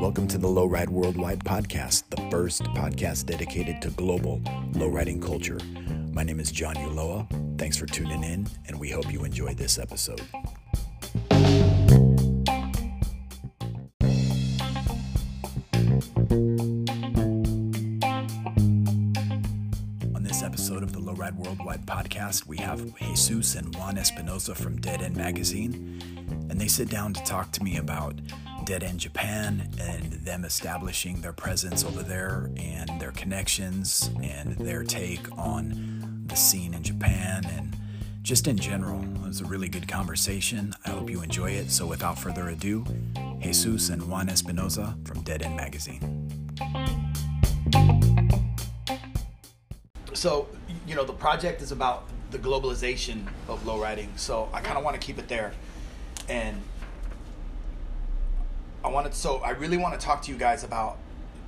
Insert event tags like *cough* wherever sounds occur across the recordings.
Welcome to the Lowride Worldwide podcast, the first podcast dedicated to global lowriding culture. My name is John Uloa. Thanks for tuning in, and we hope you enjoyed this episode. Have Jesus and Juan Espinoza from Dead End Magazine, and they sit down to talk to me about Dead End Japan and them establishing their presence over there and their connections and their take on the scene in Japan and just in general. It was a really good conversation. I hope you enjoy it. So, without further ado, Jesus and Juan Espinoza from Dead End Magazine. so you know the project is about the globalization of lowriding so i kind of want to keep it there. And i wanted so i really want to talk to you guys about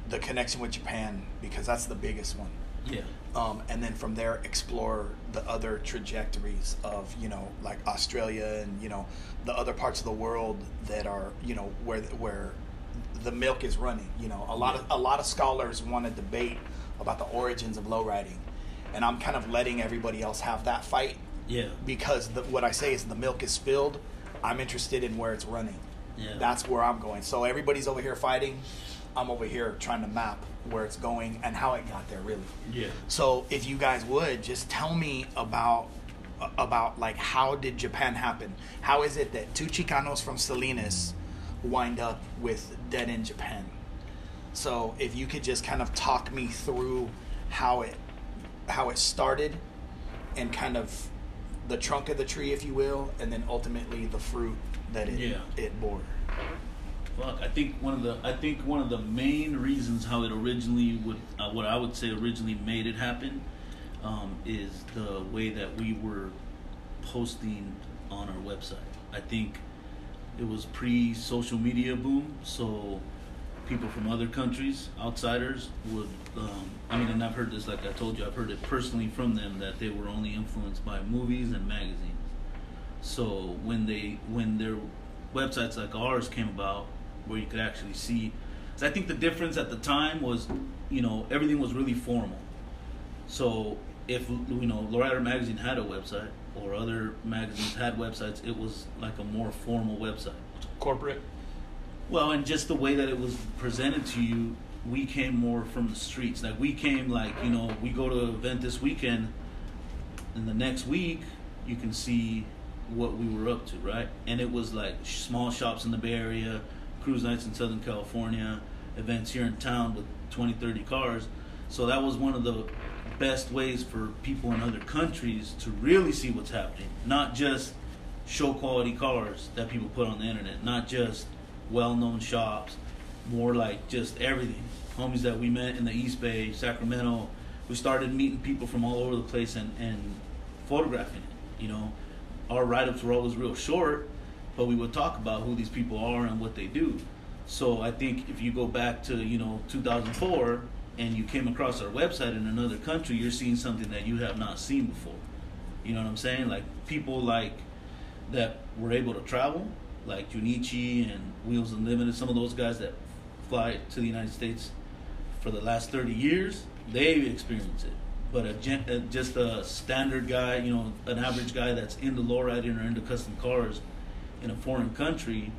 the connection with japan because that's the biggest one. Yeah. um, and then from there explore the other trajectories of you know like australia and you know the other parts of the world that are you know where where the milk is running you know. A lot of a lot of scholars want to debate about the origins of lowriding and i'm kind of letting everybody else have that fight Yeah. because the, what i say is the milk is spilled i'm interested in where it's running Yeah. that's where i'm going so everybody's over here fighting i'm over here trying to map where it's going and how it got there really Yeah. so if you guys would just tell me about about like how did Japan happen? How is it that two Chicanos from Salinas wind up with Dead End Japan? So if you could just kind of talk me through how it how it started and kind of the trunk of the tree, if you will, and then ultimately the fruit that it Yeah. it bore. Fuck. I think one of the I think one of the main reasons how it originally would uh, what I would say originally made it happen um, is the way that we were posting on our website. I think it was pre social media boom, so people from other countries, outsiders, would. Um, I mean, and I've heard this, like I told you, I've heard it personally from them that they were only influenced by movies and magazines. So when they when their websites like ours came about, where you could actually see, 'cause I think the difference at the time was, you know, everything was really formal. So if you know, Lowrider magazine had a website or other magazines had websites, it was like a more formal website. Corporate. Well, and just the way that it was presented to you, we came more from the streets. Like we came like, you know, we go to an event this weekend and the next week you can see what we were up to, right? And it was like small shops in the Bay Area, cruise nights in Southern California, events here in town with 20, 30 cars. So that was one of the best ways for people in other countries to really see what's happening, not just show quality cars that people put on the internet, not just well-known shops, more like just everything. Homies that we met in the East Bay, Sacramento, we started meeting people from all over the place and, and photographing it. You know, our write-ups were always real short, but we would talk about who these people are and what they do. So I think if you go back to you know 2004 and you came across our website in another country, you're seeing something that you have not seen before. You know what I'm saying? Like people like that were able to travel, like Junichi and Wheels Unlimited, some of those guys that fly to the United States for the last 30 years, they've experienced it. But a, gen- just a standard guy, you know, an average guy that's into lowriding or into custom cars in a foreign country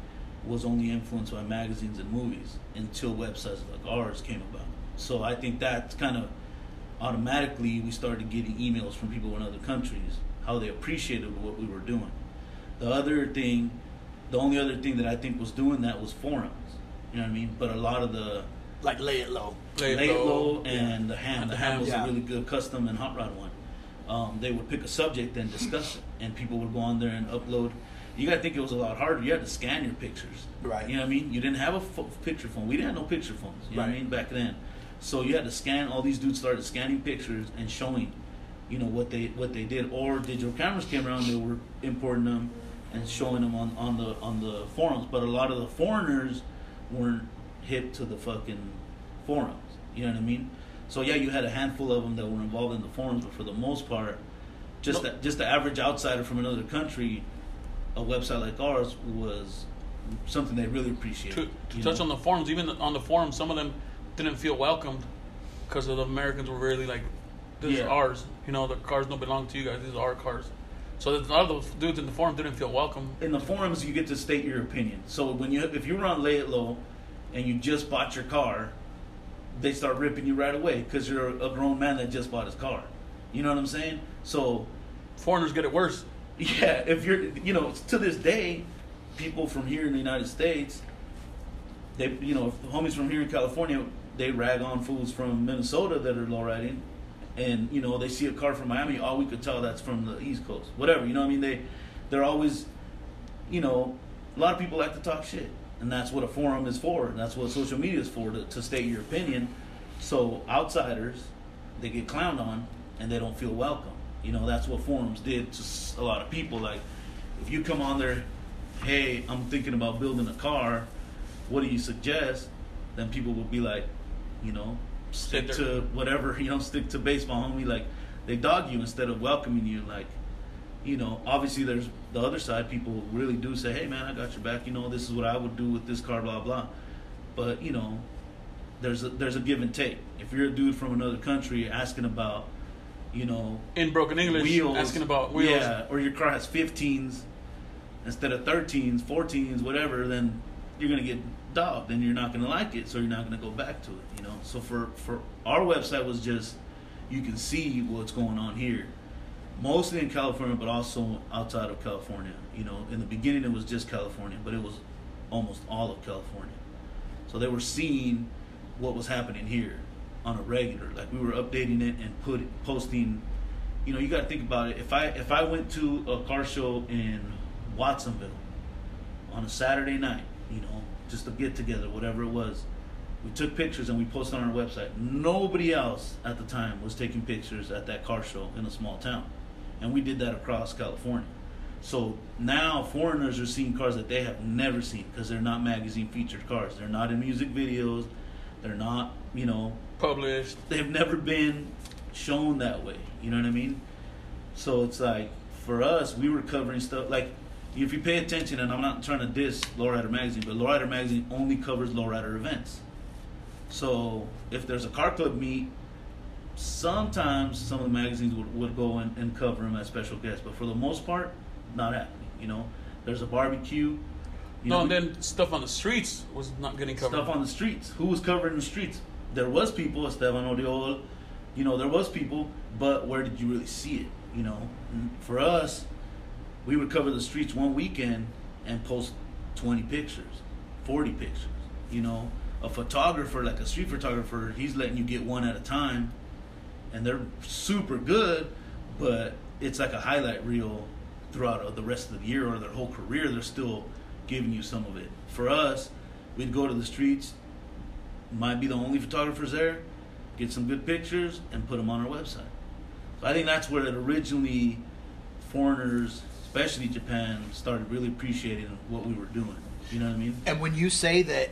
was only influenced by magazines and movies until websites like ours came about. So I think that kind of automatically we started getting emails from people in other countries how they appreciated what we were doing. The other thing, the only other thing that I think was doing that was forums. You know what I mean? But a lot of the Like lay it low. Lay it Lay It low, Low yeah. and the HAMB. The the HAMB HAMB, was yeah. a really good custom and hot rod one. Um, they would pick a subject and discuss it, and people would go on there and upload. You got to think it was a lot harder. You had to scan your pictures. Right. You know what I mean? You didn't have a pho- picture phone. We didn't have no picture phones. You know what I mean? Back then. So you had to scan. All these dudes started scanning pictures and showing, you know, what they what they did. Or digital cameras came around. They were importing them and showing them on, on the on the forums. But a lot of the foreigners weren't hip to the fucking forums. You know what I mean? So yeah, you had a handful of them that were involved in the forums, but for the most part, just No. the, just the average outsider from another country a website like ours was something they really appreciated. To, to touch know? on the forums, even on the forums, some of them didn't feel welcomed because the Americans were really like, "This is ours." You know, the cars don't belong to you guys. These are our cars. So a lot of those dudes in the forum didn't feel welcome. in the forums you get to state your opinion. So when you if you on lay it low and you just bought your car, they start ripping you right away because you're a grown man that just bought his car. You know what I'm saying? So Foreigners get it worse. yeah, if you're you know to this day, people from here in the United States, they you know homies from here in California, they rag on fools from Minnesota that are lowriding. And you know they see a car from Miami, all we could tell that's from the East Coast, whatever. You know what I mean? They, they're always you know, a lot of people like to talk shit, and that's what a forum is for. And that's what social media is for to, to state your opinion. So outsiders, they get clowned on, and they don't feel welcome. You know, that's what forums did to a lot of people. Like, if you come on there, hey, I'm thinking about building a car. What do you suggest? Then people will be like, you know, stick to whatever. You know, stick to baseball, homie. Like, they dog you instead of welcoming you. Like, you know, obviously there's the other side. People really do say, "Hey, man, I got your back." You know, this is what I would do with this car, blah blah. But you know, there's a, there's a give and take. If you're a dude from another country asking about, you know, In broken English, wheels, asking about wheels. yeah, or your car has 15s instead of 13s, 14s, whatever, then you're gonna get dogged, and you're not gonna like it, so you're not gonna go back to it. Know, so for for our website was just you can see what's going on here mostly in California, but also outside of California. You know, in the beginning it was just California, but it was almost all of California. So they were seeing what was happening here on a regular. Like we were updating it and put posting. You know, you got to think about it. If I if I went to a car show in Watsonville on a Saturday night, you know, just a get together, whatever it was. We took pictures and we posted on our website. Nobody else at the time was taking pictures at that car show in a small town. And we did that across California. So now foreigners are seeing cars that they have never seen because they're not magazine featured cars. They're not in music videos. They're not, you know, Published. they've never been shown that way. You know what I mean? So it's like for us, we were covering stuff like if you pay attention, and I'm not trying to diss Lowrider Magazine, but Lowrider Magazine only covers lowrider events. So if there's a car club meet, sometimes some of the magazines would, would go and, and cover them as special guests, but for the most part, not happening. You know, there's a barbecue. You no, know, and then stuff on the streets was not getting covered. stuff on the streets. Who was covering the streets? There was people, Esteban Odiola, you know, there was people, but where did you really see it? You know, And for us, we would cover the streets one weekend and post 20 pictures, 40 pictures. You know, a photographer, like a street photographer, he's letting you get one at a time, and they're super good, but it's like a highlight reel throughout the rest of the year or their whole career. They're still giving you some of it. For us, we'd go to the streets, might be the only photographers there, get some good pictures, and put them on our website. So I think that's where it originally foreigners, especially Japan, started really appreciating what we were doing. You know what I mean? And when you say that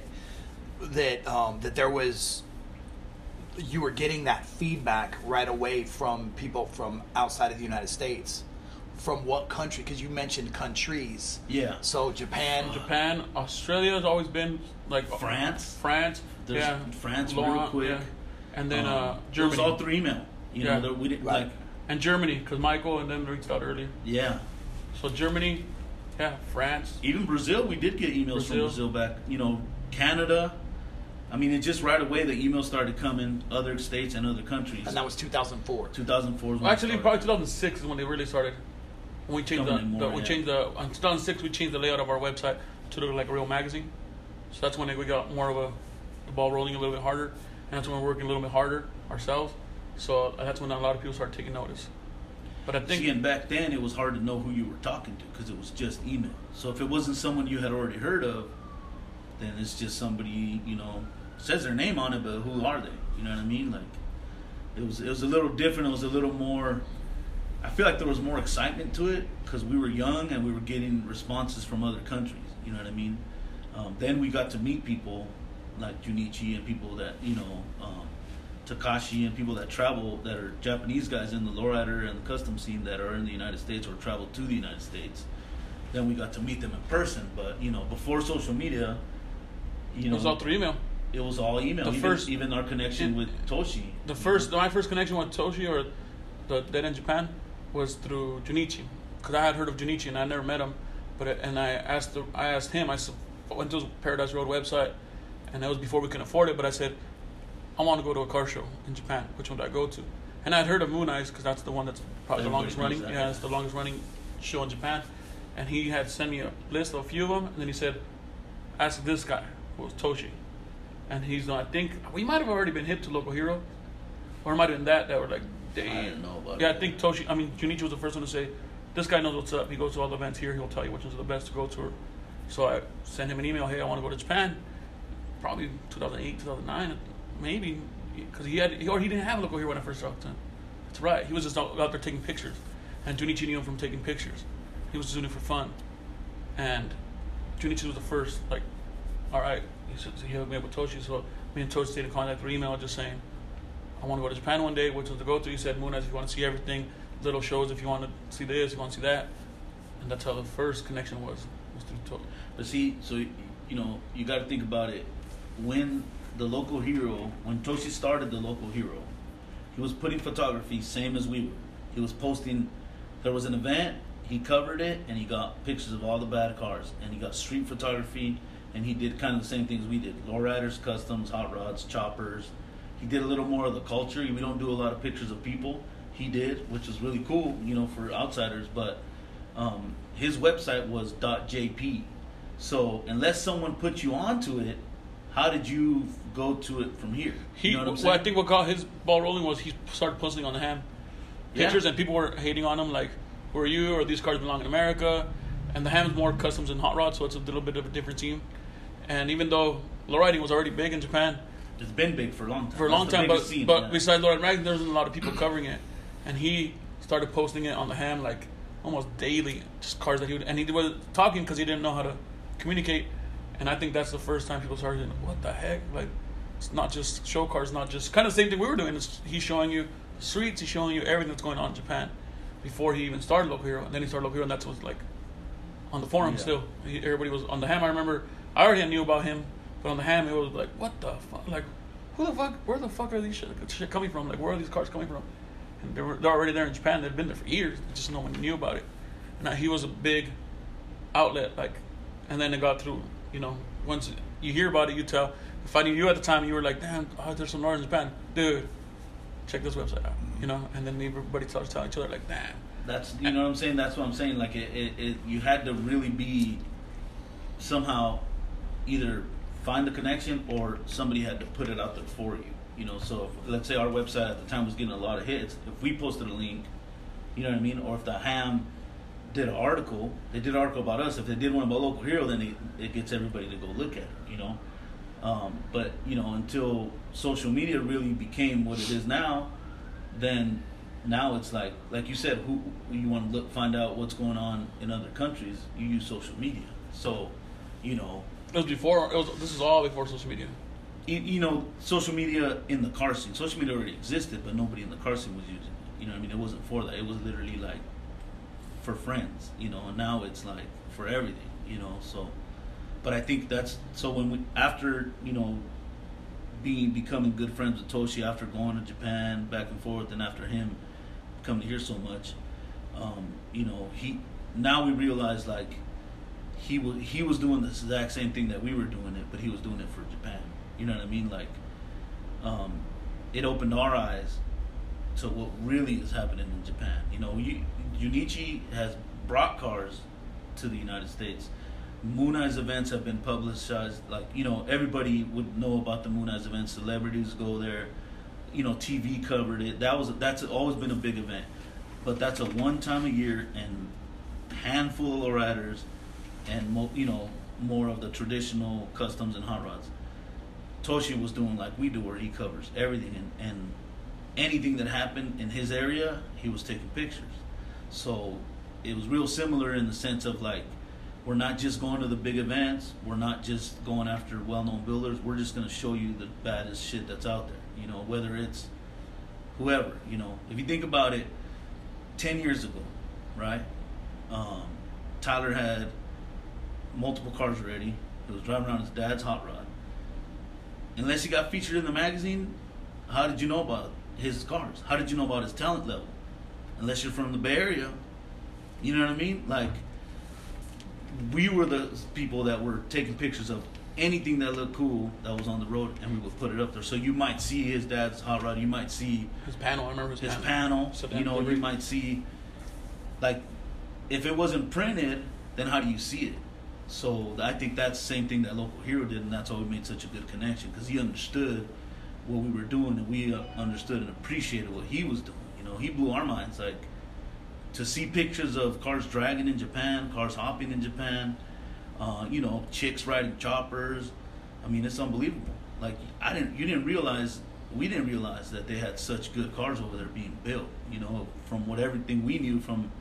that um, that there was you were getting that feedback right away from people from outside of the United States, from what country? Because you mentioned countries. Yeah. So Japan, Japan, Australia has always been like France. France, There's yeah, France real quick. yeah. and then Um, uh, it was Germany all through email. You Yeah. know, there- we didn't Right. like. and Germany because Michael and them reached out earlier. Yeah. So Germany, yeah, France, Even Brazil, we did get emails from Brazil. Brazil back. You know, Canada. I mean, it just right away the emails started coming other states and other countries. and that was 2004. 2004 is when Well, actually, started. probably 2006 is when they really started. When we changed the, Coming in more, the we yeah. changed the in 2006 we changed the layout of our website to look like a real magazine. So that's when we got more of a the ball rolling a little bit harder, and that's when we're working a little bit harder ourselves. So uh, that's when a lot of people started taking notice. But I think See, and back then it was hard to know who you were talking to because it was just email. So if it wasn't someone you had already heard of, then it's just somebody you know says their name on it, but who are they? You know what I mean? Like it was it was a little different. It was a little more. I feel like there was more excitement to it because we were young and we were getting responses from other countries. You know what I mean? Um, then we got to meet people like Junichi and people that you know. Um, Takashi and people that travel that are Japanese guys in the lowrider and the custom scene that are in the United States or travel to the United States. then we got to meet them in person. But you know, before social media, you It know, was all through email. It was all email. The even, first- even our connection it- with Toshi. The first, my first connection with Toshi or the Dead End Japan was through Junichi, because I had heard of Junichi and I never met him, but it- and I asked the, I asked him. I went to Paradise Road website, and that was before we could afford it. But I said, I want to go to a car show in Japan. Which one do I go to? And I had heard of Moon Eyes because that's the one that's probably the longest running. that. Yeah, it's the longest running show in Japan. And he had sent me a list of a few of them, and then he said, ask this guy, who was Toshi. And he's, not I think, we might have already been hip to Local Hero. Or it might have been that, that were like, damn. I didn't know about Yeah, I think Toshi, I mean, Junichi was the first one to say, this guy knows what's up. He goes to all the events here. He'll tell you which ones are the best to go to. So I sent him an email, hey, I want to go to Japan. Probably 2008, 2009, maybe. Because he had, he, or he didn't have Local Hero when I first talked to him. That's right. He was just out, out there taking pictures. And Junichi knew him from taking pictures. He was just doing it for fun. And Junichi was the first, like, all right, said, he hooked me up with Toshi. So me and Toshi stayed in contact through email, just saying, I want to go to Japan one day. Which was to go to? He said, Eyes, if you want to see everything, little shows if you want to see this, you want to see that. And that's how the first connection was, was through Toshi. But see, so you know, you got to think about it. When the local hero, when Toshi started the local hero, he was putting photography same as we were. He was posting. There was an event. He covered it, and he got pictures of all the bad cars, and he got street photography, and he did kind of the same things we did: lowriders, customs, hot rods, choppers. He did a little more of the culture. We don't do a lot of pictures of people. He did, which is really cool, you know, for outsiders. But um, his website was .jp. So unless someone put you onto it, how did you go to it from here? He, you know what I'm well? I think what got his ball rolling was he started posting on the HAMB Yeah. pictures, and people were hating on him, like, "Who are you?" or "These cars belong in America." And the HAMB's more customs and hot rods, so it's a little bit of a different team. And even though lowriding was already big in Japan it's been big for a long time. for a long time, but scene, but yeah. besides lowrider magazine, there wasn't a lot of people covering it, and he started posting it on the HAMB like almost daily, just cars that he would, and he was talking because he didn't know how to communicate. And I think that's the first time people started, what the heck? Like, it's not just show cars, not just kind of the same thing we were doing. It's, he's showing you the streets, he's showing you everything that's going on in Japan before he even started Local Hero. And then he started Local Hero, and that's was like on the forum Yeah. still. He, everybody was on the HAMB. I remember I already knew about him, but on the HAMB it was like, what the fuck? Like, who the fuck? Where the fuck are these shit, shit coming from? Like, where are these cars coming from? And they were they're already there in Japan. They've been there for years. Just no one knew about it. And he was a big outlet, like, and then it got through. You know, once you hear about it, you tell. If I knew you at the time, you were like, damn, oh, there's some in Japan, dude. Check this website out. You know, and then everybody starts telling each other like, damn. That's you know what I'm saying. That's what I'm saying. Like it, it, it you had to really be somehow either find the connection or somebody had to put it out there for you. You know, so if, let's say our website at the time was getting a lot of hits. If we posted a link, you know what I mean, or if the HAMB did an article, they did an article about us. If they did one about local hero, then it, gets everybody to go look at it. You know, um, but you know until social media really became what it is now, then now it's like like you said, who you want to look find out what's going on in other countries, you use social media. So, you know, It was before. It was. This is all before social media. you, you know, social media in the car scene. Social media already existed, but nobody in the car scene was using it. You know, I mean, it wasn't for that. It was literally like for friends. You know, and now it's like for everything. You know, so. But I think that's so when we after you know being becoming good friends with Toshi after going to Japan back and forth, and after him coming here so much, um, you know, he now we realize like he was he was doing the exact same thing that we were doing it, but he was doing it for Japan. You know what I mean? Like, um, it opened our eyes to what really is happening in Japan. You know, you, Junichi has brought cars to the United States. Moon Eyes events have been publicized. Like, you know, everybody would know about the Moon Eyes events. Celebrities go there. You know, TV covered it. That was that's always been a big event. But that's a one time a year and handful of riders and you know more of the traditional customs and hot rods. Toshi was doing like we do, where he covers everything and, and anything that happened in his area, he was taking pictures. So it was real similar in the sense of like we're not just going to the big events, we're not just going after well-known builders. We're just going to show you the baddest shit that's out there. You know, whether it's whoever. You know, if you think about it, ten years ago, right? Um, Tyler had multiple cars already. He was driving around his dad's hot rod. Unless he got featured in the magazine, how did you know about his cars? How did you know about his talent level? Unless you're from the Bay Area, you know what I mean? Like, we were the people that were taking pictures of anything that looked cool that was on the road, and we would put it up there. So you might see his dad's hot rod. You might see His panel, I remember his, his panel. panel. You know, you might see like if it wasn't printed, then how do you see it? So I think that's the same thing that local hero did, and that's why we made such a good connection because he understood what we were doing, and we uh, understood and appreciated what he was doing. You know, he blew our minds. Like to see pictures of cars dragging in Japan, cars hopping in Japan, uh, you know, chicks riding choppers. I mean, it's unbelievable. Like I didn't, you didn't realize, we didn't realize that they had such good cars over there being built. You know, from what everything we knew from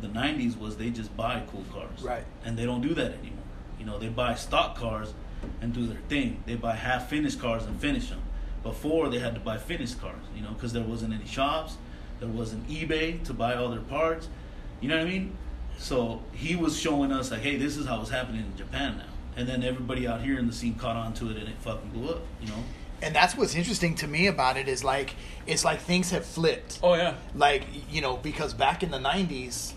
the '90s was they just buy cool cars, Right. And they don't do that anymore. You know, they buy stock cars and do their thing. They buy half finished cars and finish them. Before they had to buy finished cars, you know, because there wasn't any shops, there wasn't eBay to buy all their parts. You know what I mean? So he was showing us like, hey, this is how it's happening in Japan now. And then everybody out here in the scene caught on to it, and it fucking blew up. You know? And that's what's interesting to me about it is like it's like things have flipped. Oh yeah. like you know because back in the 90s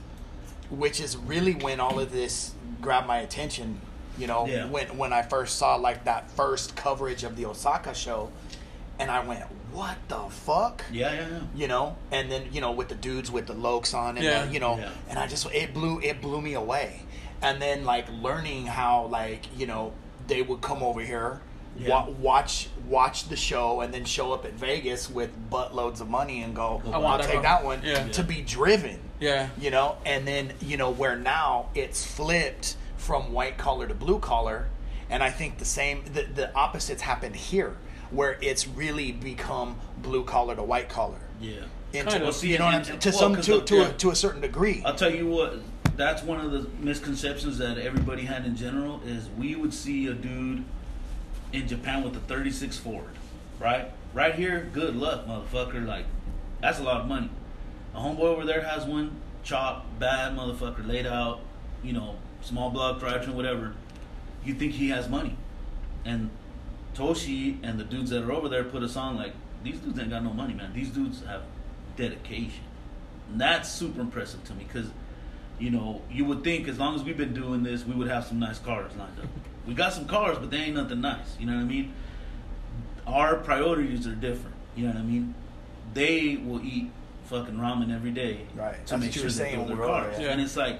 which is really when all of this grabbed my attention you know Yeah. when when i first saw like that first coverage of the osaka show and i went what the fuck Yeah, yeah, yeah. you know and then you know with the dudes with the lokes on and Yeah. the, you know Yeah. and i just it blew it blew me away and then like learning how like you know they would come over here Yeah. wa- watch watch the show and then show up at vegas with buttloads of money and go I i'll want that take car." that one Yeah. to be driven Yeah. you know and then you know where now it's flipped from white collar to blue collar and i think the same the, the opposites happened here where it's really become blue collar to white collar Yeah. into, Kind of. See, you know what I'm and- saying? and- to well, some to the- to, yeah. a, to a certain degree I'll tell you what, that's one of the misconceptions that everybody had in general is we would see a dude in Japan with a 36 Ford, right? Right here, good luck, motherfucker. Like, that's a lot of money. A homeboy over there has one, chop, bad motherfucker, laid out, you know, small block, drivetrain, whatever. You think he has money. And Toshi and the dudes that are over there put us on like, these dudes ain't got no money, man. These dudes have dedication. And that's super impressive to me because, you know, you would think as long as we've been doing this, we would have some nice cars lined up. we got some cars, but they ain't nothing nice. You know what I mean? Our priorities are different. You know what I mean? They will eat fucking ramen every day Right. to That's make sure they saying build their we cars. Yeah. And it's like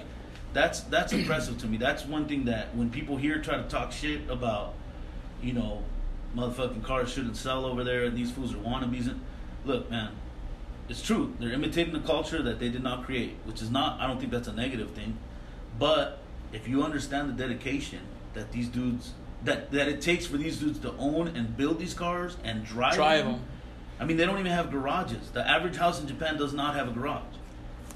that's that's impressive to me. That's one thing that when people here try to talk shit about, you know, motherfucking cars shouldn't sell over there and these fools are wannabes. And, look, man, it's true. They're imitating the culture that they did not create, which is not. I don't think that's a negative thing. But if you understand the dedication that these dudes that that it takes for these dudes to own and build these cars and drive, Drive them. them. I mean, they don't even have garages. The average house in Japan does not have a garage.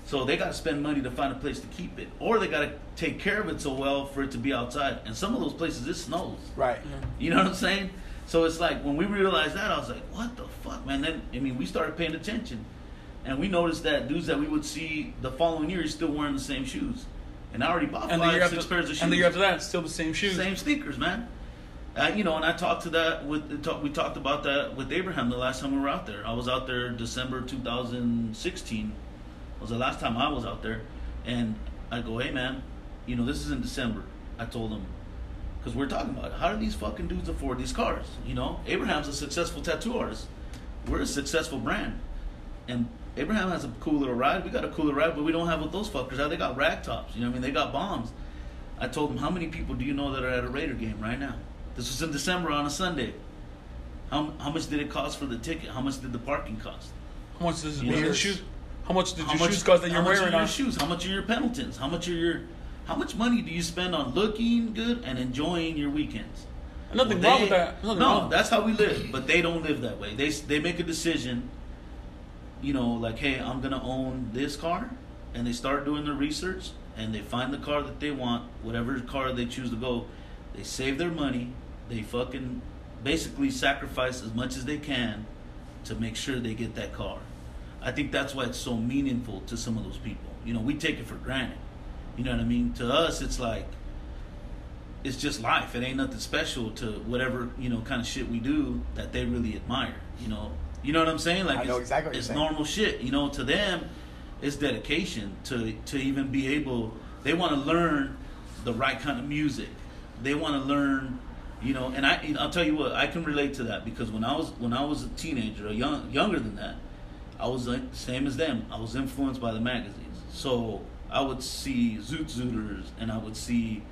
So they got to spend money to find a place to keep it, or they got to take care of it so well for it to be outside. And some of those places it snows. right You know what I'm saying? So it's like when we realized that, I was like, "What the fuck, man?" Then I mean, we started paying attention, and we noticed that dudes that we would see the following year is still wearing the same shoes, and I already bought And five, six after, pairs of shoes. and the year after that, still the same shoes. Same sneakers, man. Uh, you know, and I talked to that with talk, we talked about that with Abraham the last time we were out there. I was out there December 2016 was the last time I was out there, and I go, hey man, you know this is in December. I told him because we're talking about how do these fucking dudes afford these cars? You know, Abraham's a successful tattoo artist. We're a successful brand, and Abraham has a cool little ride. We got a cooler ride, but we don't have what those fuckers have. They got rag tops. You know what I mean? They got bombs. I told him, how many people do you know that are at a Raider game right now? This was in December on a Sunday. How, how much did it cost for the ticket? How much did the parking cost? How much does your shoes? How much did How your much, shoes cost that how you're much wearing are your on? shoes? How much are your Pendletons? How much are your how much money do you spend on looking good and enjoying your weekends? Nothing Well, wrong they- with that. Nothing no, wrong. that's how we live. But they don't live that way. They they make a decision. You know, like, hey, I'm gonna own this car, and they start doing their research, and they find the car that they want, whatever car they choose to go. They save their money. They fucking basically sacrifice as much as they can to make sure they get that car. I think that's why it's so meaningful to some of those people. You know, we take it for granted. You know what I mean? To us, it's like it's just life. It ain't nothing special to whatever you know kind of shit we do that they really admire. You know, you know what I'm saying? Like I know it's, exactly it's normal shit. You know, to them, it's dedication to to even be able. They want to learn the right kind of music. They want to learn. You know, and I I'll tell you what I can relate to that because when I was when I was a teenager, young younger than that, I was like same as them. I was influenced by the magazines. So I would see Zoot Zooters and I would see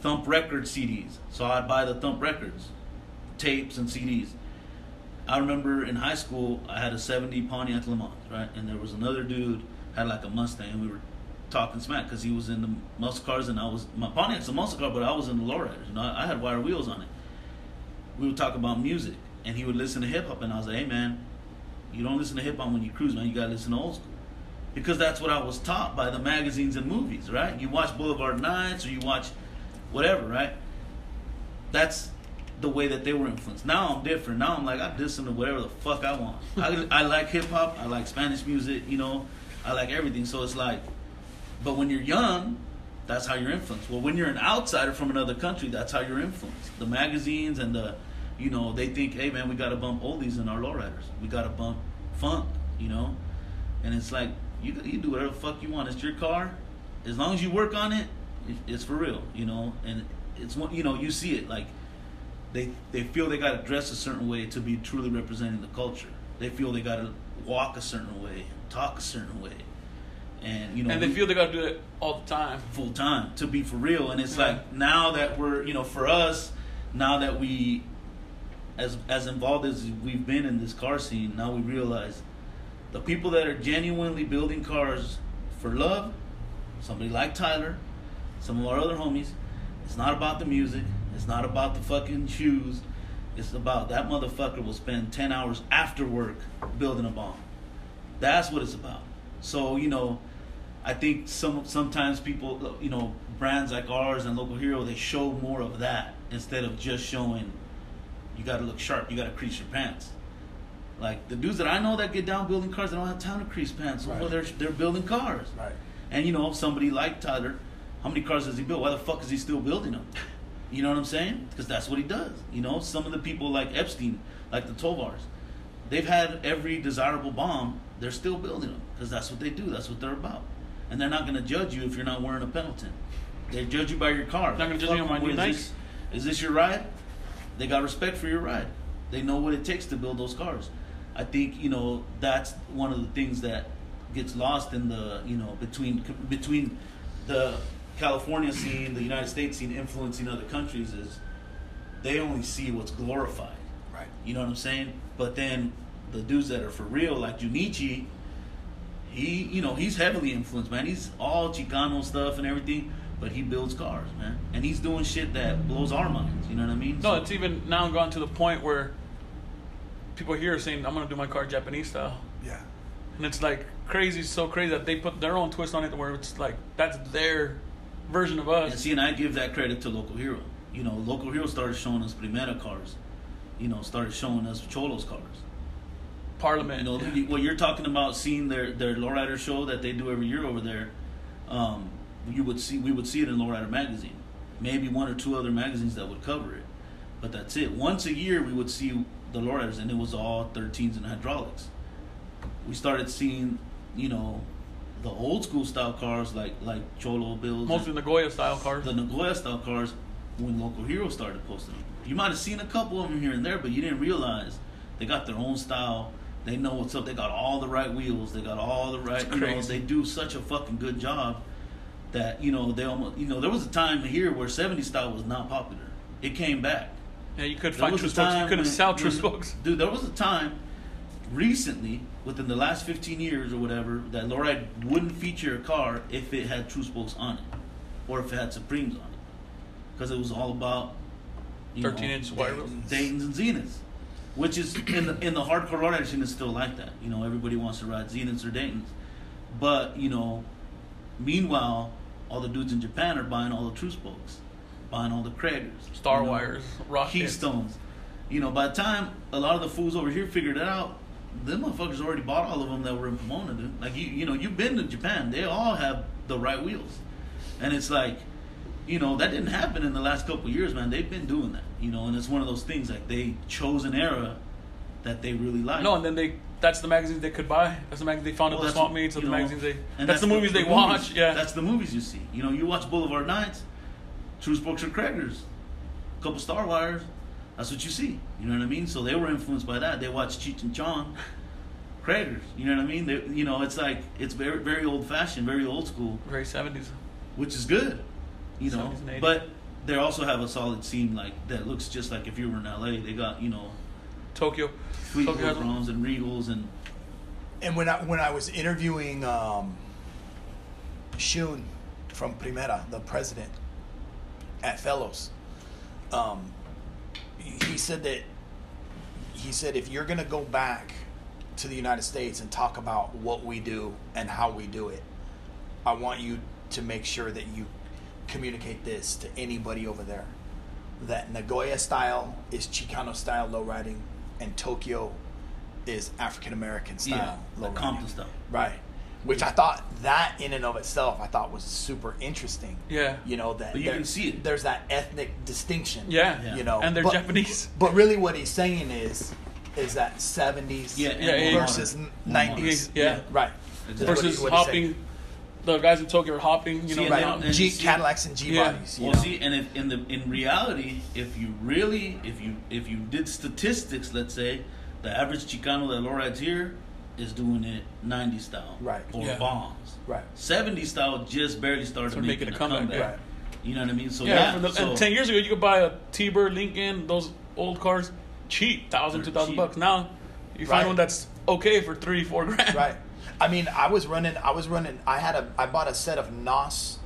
Thump Record CDs. So I'd buy the Thump Records, tapes and CDs. I remember in high school I had a 70 Pontiac Le Mans, right? And there was another dude had like a Mustang. We were talking smack because he was in the muscle cars and I was my Pontiac's a muscle car, but I was in the lowriders. You know, I, I had wire wheels on it. We would talk about music, and he would listen to hip hop, and I was like, "Hey man, you don't listen to hip hop when you cruise, man. You gotta listen to old school." Because that's what I was taught by the magazines and movies, right? You watch Boulevard Nights or you watch whatever, right? That's the way that they were influenced. Now I'm different. Now I'm like I listen to whatever the fuck I want. I, *laughs* I like hip hop. I like Spanish music. You know, I like everything. So it's like, but when you're young, that's how you're influenced. Well, when you're an outsider from another country, that's how you're influenced. The magazines and the, you know, they think, hey man, we got to bump oldies in our lowriders. We got to bump funk. You know, and it's like you you do whatever the fuck you want. It's your car. As long as you work on it, it- it's for real. You know, and it's one. You know, you see it like they they feel they got to dress a certain way to be truly representing the culture. They feel they got to walk a certain way, talk a certain way, and you know, and they we- feel they gotta do it all the time. full time to be for real. And it's Yeah. like now that we're you know for us now that we as as involved as we've been in this car scene, now we realize the people that are genuinely building cars for love, somebody like Tyler, some of our other homies, it's not about the music, it's not about the fucking shoes. It's about that motherfucker will spend 10 hours after work building a bomb. That's what it's about. So, you know, I think some sometimes people, you know, brands like ours and Local Hero, they show more of that instead of just showing you got to look sharp, you got to crease your pants. Like the dudes that I know that get down building cars, they don't have time to crease pants. Well, they're they're building cars. Right. And you know, somebody like Tyler, how many cars does he build? Why the fuck is he still building them? *laughs* You know what I'm saying? Because that's what he does. You know, some of the people like Epstein, like the Tovars, they've had every desirable bomb. They're still building them because that's what they do. That's what they're about. And they're not going to judge you if you're not wearing a Pendleton. They judge you by your car. Not gonna judge Fuck me on my them. new Is Nike. this- Is this your ride? They got respect for your ride. They know what it takes to build those cars. I think you know that's one of the things that gets lost in the you know between between the California scene, the United States scene influencing other countries is they only see what's glorified. Right. You know what I'm saying? But then the dudes that are for real, like Junichi, he you know he's heavily influenced, man. He's all Chicano stuff and everything, but he builds cars, man, and he's doing shit that blows our minds. You know what I mean? No, So- it's even now gone to the point where people here are saying, "I'm gonna do my car Japanese style," Yeah. and it's like crazy, so crazy that they put their own twist on it, where it's like that's their version of us. And see, and I give that credit to Local Hero. You know, Local Hero started showing us Primera cars. You know, started showing us Cholos cars. Parliament. You know, yeah. what you're talking about, seeing their their lowrider show that they do every year over there. Um, you would see, we would see it in Lowrider magazine, maybe one or two other magazines that would cover it, but that's it. Once a year, we would see the lowriders, and it was all 13s and hydraulics. We started seeing, you know, the old school style cars like like Cholo Bills, Mostly Nagoya style cars. the Nagoya style cars when Local heroes started posting them. You might have seen a couple of them here and there, but you didn't realize they got their own style. They know what's up. They got all the right wheels. They got all the right. You know, they do such a fucking good job that you know they almost. You know, there was a time here where 70 style was not popular. It came back. yeah, you could find true spokes. You couldn't sell spokes. Dude, there was a time recently, within the last 15 years or whatever, that Lowride wouldn't feature a car if it had true spokes on it, or if it had Supremes on it, because it was all about you know, 13 inch wire wheels. Dayton's and Zeniths, which is in the in the hardcore Lowrider scene is still like that. You know, everybody wants to ride Zeniths or Daytons, but you know, meanwhile, all the dudes in Japan are buying all the true spokes, buying all the Cragars, Star you know, wires, rockets. Keystones. You know, by the time a lot of the fools over here figured it out, them motherfuckers already bought all of them that were in Pomona, dude. Like you, you know, you've been to Japan. They all have the right wheels. And it's like, you know, that didn't happen in the last couple of years, man. They've been doing that, you know, and it's one of those things like they chose an era that they really like. No, and then they that's the magazines they could buy. That's the magazines they found Well, at the that's swap meets. That's the know, magazines they. and That's, the movies they watch. Yeah. That's the movies you see. You know, you watch Boulevard Nights, True Spokes Cragars, a couple Star Wires. That's what you see. You know what I mean? So they were influenced by that. They watched Cheech and Chong, Cragars. You know what I mean? They, you know, it's like it's very very old fashioned, very old school, very seventies. which is good. You know, 70s and 80s. but they also have a solid scene like that looks just like if you were in LA. They got you know Tokyo. Fleetwood Tokyo has one. Browns and Regals and And when I when I was interviewing um, Shun from Primera, the president at Fellows, um, he he said that he said if you're gonna go back to the United States and talk about what we do and how we do it, I want you to make sure that you communicate this to anybody over there. That Nagoya style is Chicano style low riding, and Tokyo is African American style yeah, low like riding. Compton stuff. Right. Which I thought that in and of itself I thought was super interesting. Yeah. You know that But you there- can see it. There's that ethnic distinction. Yeah. Yeah. You know, And they're but, Japanese. *laughs* But really, what he's saying is, is that 70s Yeah, Yeah, more yeah. versus 90s. Yeah. Right. Exactly. Is what he- Versus what he's hopping. Saying. The guys in Tokyo are hopping. You See, know. and Right. they down. and G see- Cadillacs and G Yeah. bodies. you Well, know? see, and if in the in reality, if you really, if you if you did statistics, let's say, the average Chicano that lowrides here is doing it 90 style, Right. Or Yeah. bombs, Right. 70 style just barely started Started making, making a a comeback, comeback. Right. You know what I mean? So yeah. yeah, the, so, and ten years ago, you could buy a T-Bird, Lincoln, those old cars, cheap, thousand, They're two thousand bucks. Now, you find Right. one that's okay for three, four grand. Right. I mean, I was running. I was running. I had a. I bought a set of Nos,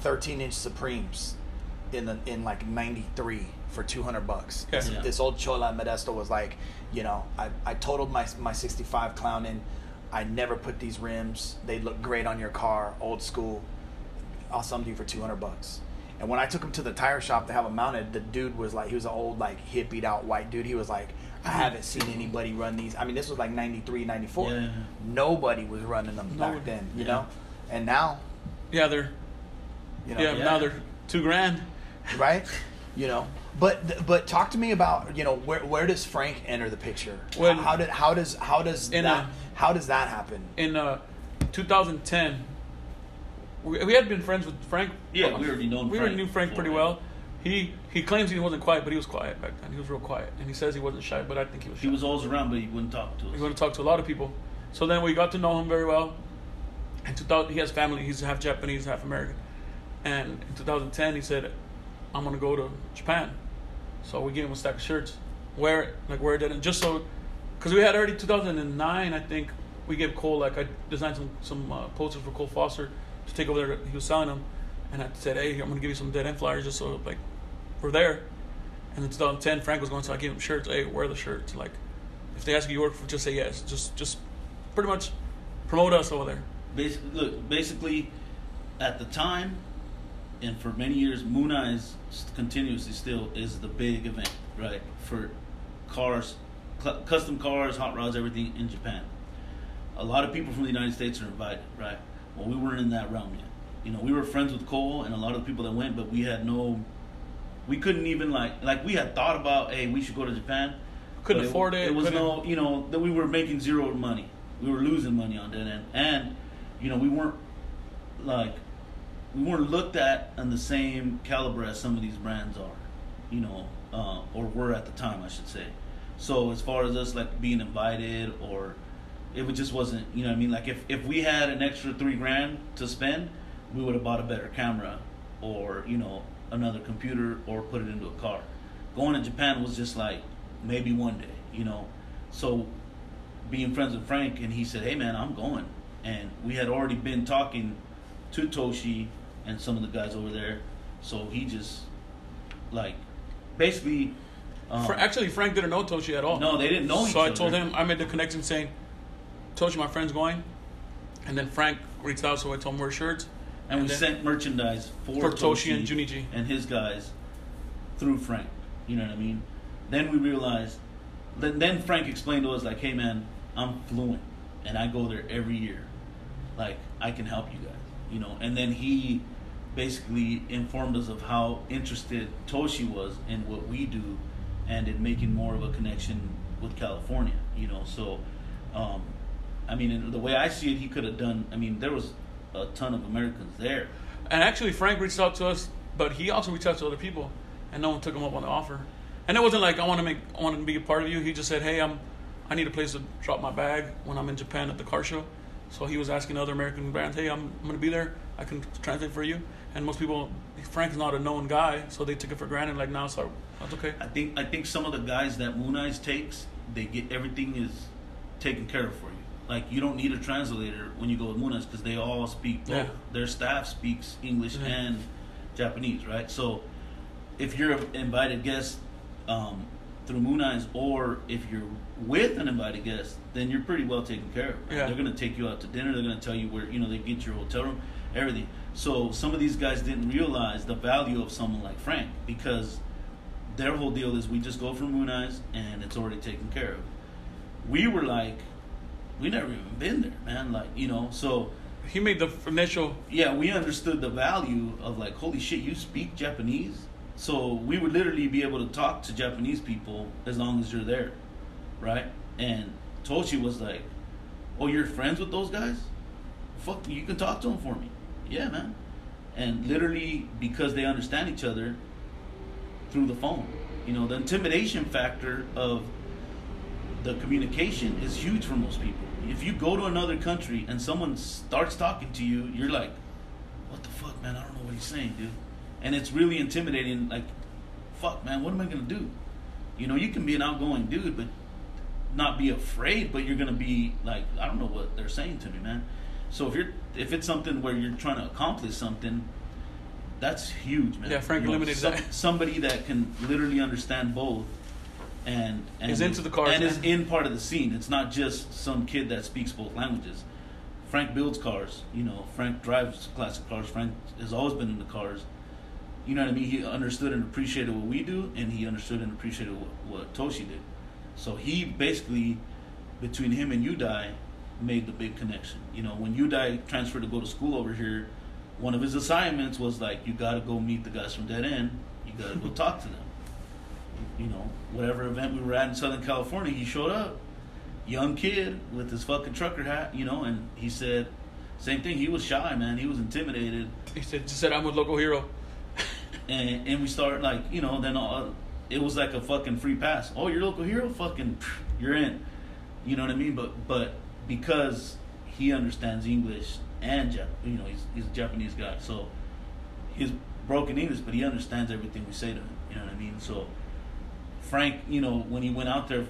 thirteen inch Supremes, in the in like '93 for two hundred bucks. Yeah. This, Yeah. this old Chola Modesto was like, you know, I I totaled my my '65 Clown in. I never put these rims. They look great on your car, old school. I'll sell them to you for two hundred bucks. And when I took him to the tire shop to have them mounted, the dude was like, he was an old like hippied out white dude. He was like, I haven't seen anybody run these. I mean, this was like 93, 94 Yeah. nobody was running them back then, you Yeah. know. And now, Yeah, they're you know, yeah, Yeah. now they're two grand. right? You know, but but talk to me about you know where where does Frank enter the picture? When- how did how does how does In that a- how does that happen? In uh, 2010, we, we had been friends with Frank. Yeah, we already known We Frank already knew Frank pretty well. He he claims he wasn't quiet, but he was quiet back then. He was real quiet, and he says he wasn't shy, but I think he was. Shy. he was always around, but he wouldn't talk to us. Going to talk to a lot of people. So then we got to know him very well. In 2000, he has family. He's half Japanese, half American. And in 2010, he said, "I'm going to go to Japan." So we gave him a stack of shirts. Wear it, like wear it, and just so, because we had already 2009, I think we gave Cole like I designed some some uh, posters for Cole Foster to take over there. He was selling them, and I said, "Hey, I'm going to give you some dead end flyers just so like we're there." And in 2010, Frank was going, so I gave him shirts. Hey, wear the shirts. Like, if they ask you work for, just say yes. Just, just pretty much promote us over there. Basically, look, basically, at the time, and for many years, Moon Eyes continuously still is the big event, right? For cars, custom cars, hot rods, everything in Japan. A lot of people from the United States are invited, right? Well, we weren't in that realm yet. You know, we were friends with Cole and a lot of the people that went, but we had no, we couldn't even like, like we had thought about, hey, we should go to Japan. Couldn't but afford it, It was no, you know, that we were making zero money. We were losing money on that end, and you know, we weren't like we weren't looked at on the same caliber as some of these brands are, you know, uh, or were at the time, I should say. So as far as us like being invited or it just wasn't, you know, what I mean, like if if we had an extra three grand to spend, we would have bought a better camera or you know another computer or put it into a car. Going to Japan was just like maybe one day, you know. So being friends with Frank, and he said, "Hey man, I'm going," and we had already been talking to Toshi and some of the guys over there. So he just like basically. Um, actually, Frank didn't know Toshi at all. No, they didn't know each So I other. told him I made the connection saying, "Toshi, my friend's going," and then Frank reached out, so I told him wear shirts. And we sent merchandise for, For Toshi and Junichi. and his guys through Frank. You know what I mean? Then we realized. Then then Frank explained to us like, "Hey man, I'm fluent, and I go there every year. Like I can help you guys." You know. And then he basically informed us of how interested Toshi was in what we do, and in making more of a connection with California. You know, so um, I mean, the way I see it, he could have done. I mean, there was a ton of Americans there. And actually, Frank reached out to us, but he also reached out to other people, and no one took him up on the offer. And it wasn't like I want to make, I want to be a part of you. He just said, "Hey, I'm, I need a place to drop my bag when I'm in Japan at the car show." So he was asking other American brands, "Hey, I'm, I'm going to be there. I can translate for you." And most people, Frank's not a known guy, so they took it for granted. Like now, so that's okay. I think I think some of the guys that Moon Eyes takes, they get everything is taken care of for you. Like you don't need a translator when you go with Moon Eyes because they all speak. Both. Yeah. Their staff speaks English Yeah. and Japanese, right? So if you're an invited guest um, through Moon Eyes, or if you're with an invited guest, then you're pretty well taken care of. right? Yeah. They're gonna take you out to dinner. They're gonna tell you where you know they get your hotel room, everything. So some of these guys didn't realize the value of someone like Frank because their whole deal is we just go for Moon Eyes and it's already taken care of. We were like, we never even been there, man. Like you know, so He made the initial. yeah, we understood the value of like, holy shit, you speak Japanese. So we would literally be able to talk to Japanese people as long as you're there, right? And Toshi was like, "Oh, you're friends with those guys? Fuck, you can talk to them for me." Yeah, man. And literally because they understand each other through the phone, you know, the intimidation factor of the communication is huge for most people. If you go to another country and someone starts talking to you, you're like, "What the fuck, man? I don't know what he's saying, dude." And it's really intimidating. Like, fuck, man, what am I gonna do? You know, you can be an outgoing dude, but not be afraid. But you're gonna be like, I don't know what they're saying to me, man. So if you're if it's something where you're trying to accomplish something, that's huge, man. Yeah, Frank You know, eliminated some- that. *laughs* Somebody that can literally understand both and, and Is into the cars, and is in part of the scene. It's not just some kid that speaks both languages. Frank builds cars. You know, Frank drives classic cars. Frank has always been into cars. You know what I mean? He understood and appreciated what we do, and he understood and appreciated what, what Toshi did. So he basically, between him and Udai, made the big connection. You know, when Udai transferred to go to school over here, one of his assignments was like, you got to go meet the guys from Dead End. You got to go talk to them. You know, whatever event we were at in Southern California, he showed up, young kid with his fucking trucker hat. You know, and he said, same thing. He was shy, man. He was intimidated He said, just said I'm a local hero. *laughs* and and we start like you know then all, it was like a fucking free pass. Oh, your local hero, fucking, you're in. You know what I mean? But but because he understands English and Jap, you know he's he's a Japanese guy, so he's broken English, but he understands everything we say to him. You know what I mean? So Frank, you know, when he went out there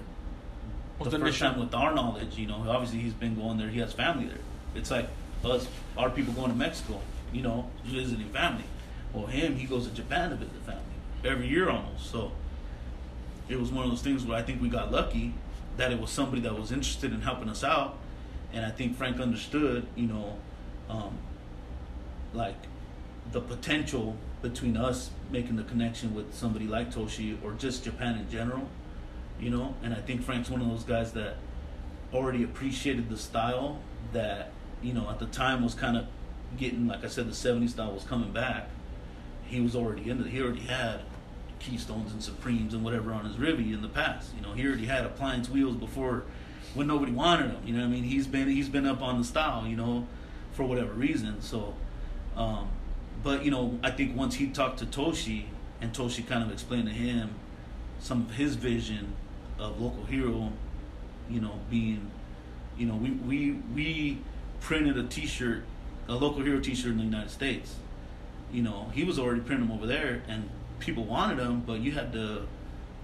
the the first mission? time with our knowledge, you know, obviously he's been going there. He has family there. It's like us, our people going to Mexico, you know, visiting family. Well, him, he goes to Japan to visit family every year almost. So it was one of those things where I think we got lucky that it was somebody that was interested in helping us out, and I think Frank understood, you know, um, like the potential between us making the connection with somebody like Toshi or just Japan in general, you know. And I think Frank's one of those guys that already appreciated the style that you know at the time was kind of getting, like I said, the '70s style was coming back. He was already into. He already had Keystones and Supremes and whatever on his Rivy in the past. You know, he already had appliance wheels before when nobody wanted them. You know, I mean, he's been he's been up on the style. You know, for whatever reason. So, um, but you know, I think once he talked to Toshi and Toshi kind of explained to him some of his vision of local hero, you know, being, you know, we we we printed a T-shirt, a local hero T-shirt in the United States. You know, he was already printing them over there, and people wanted them, but you had to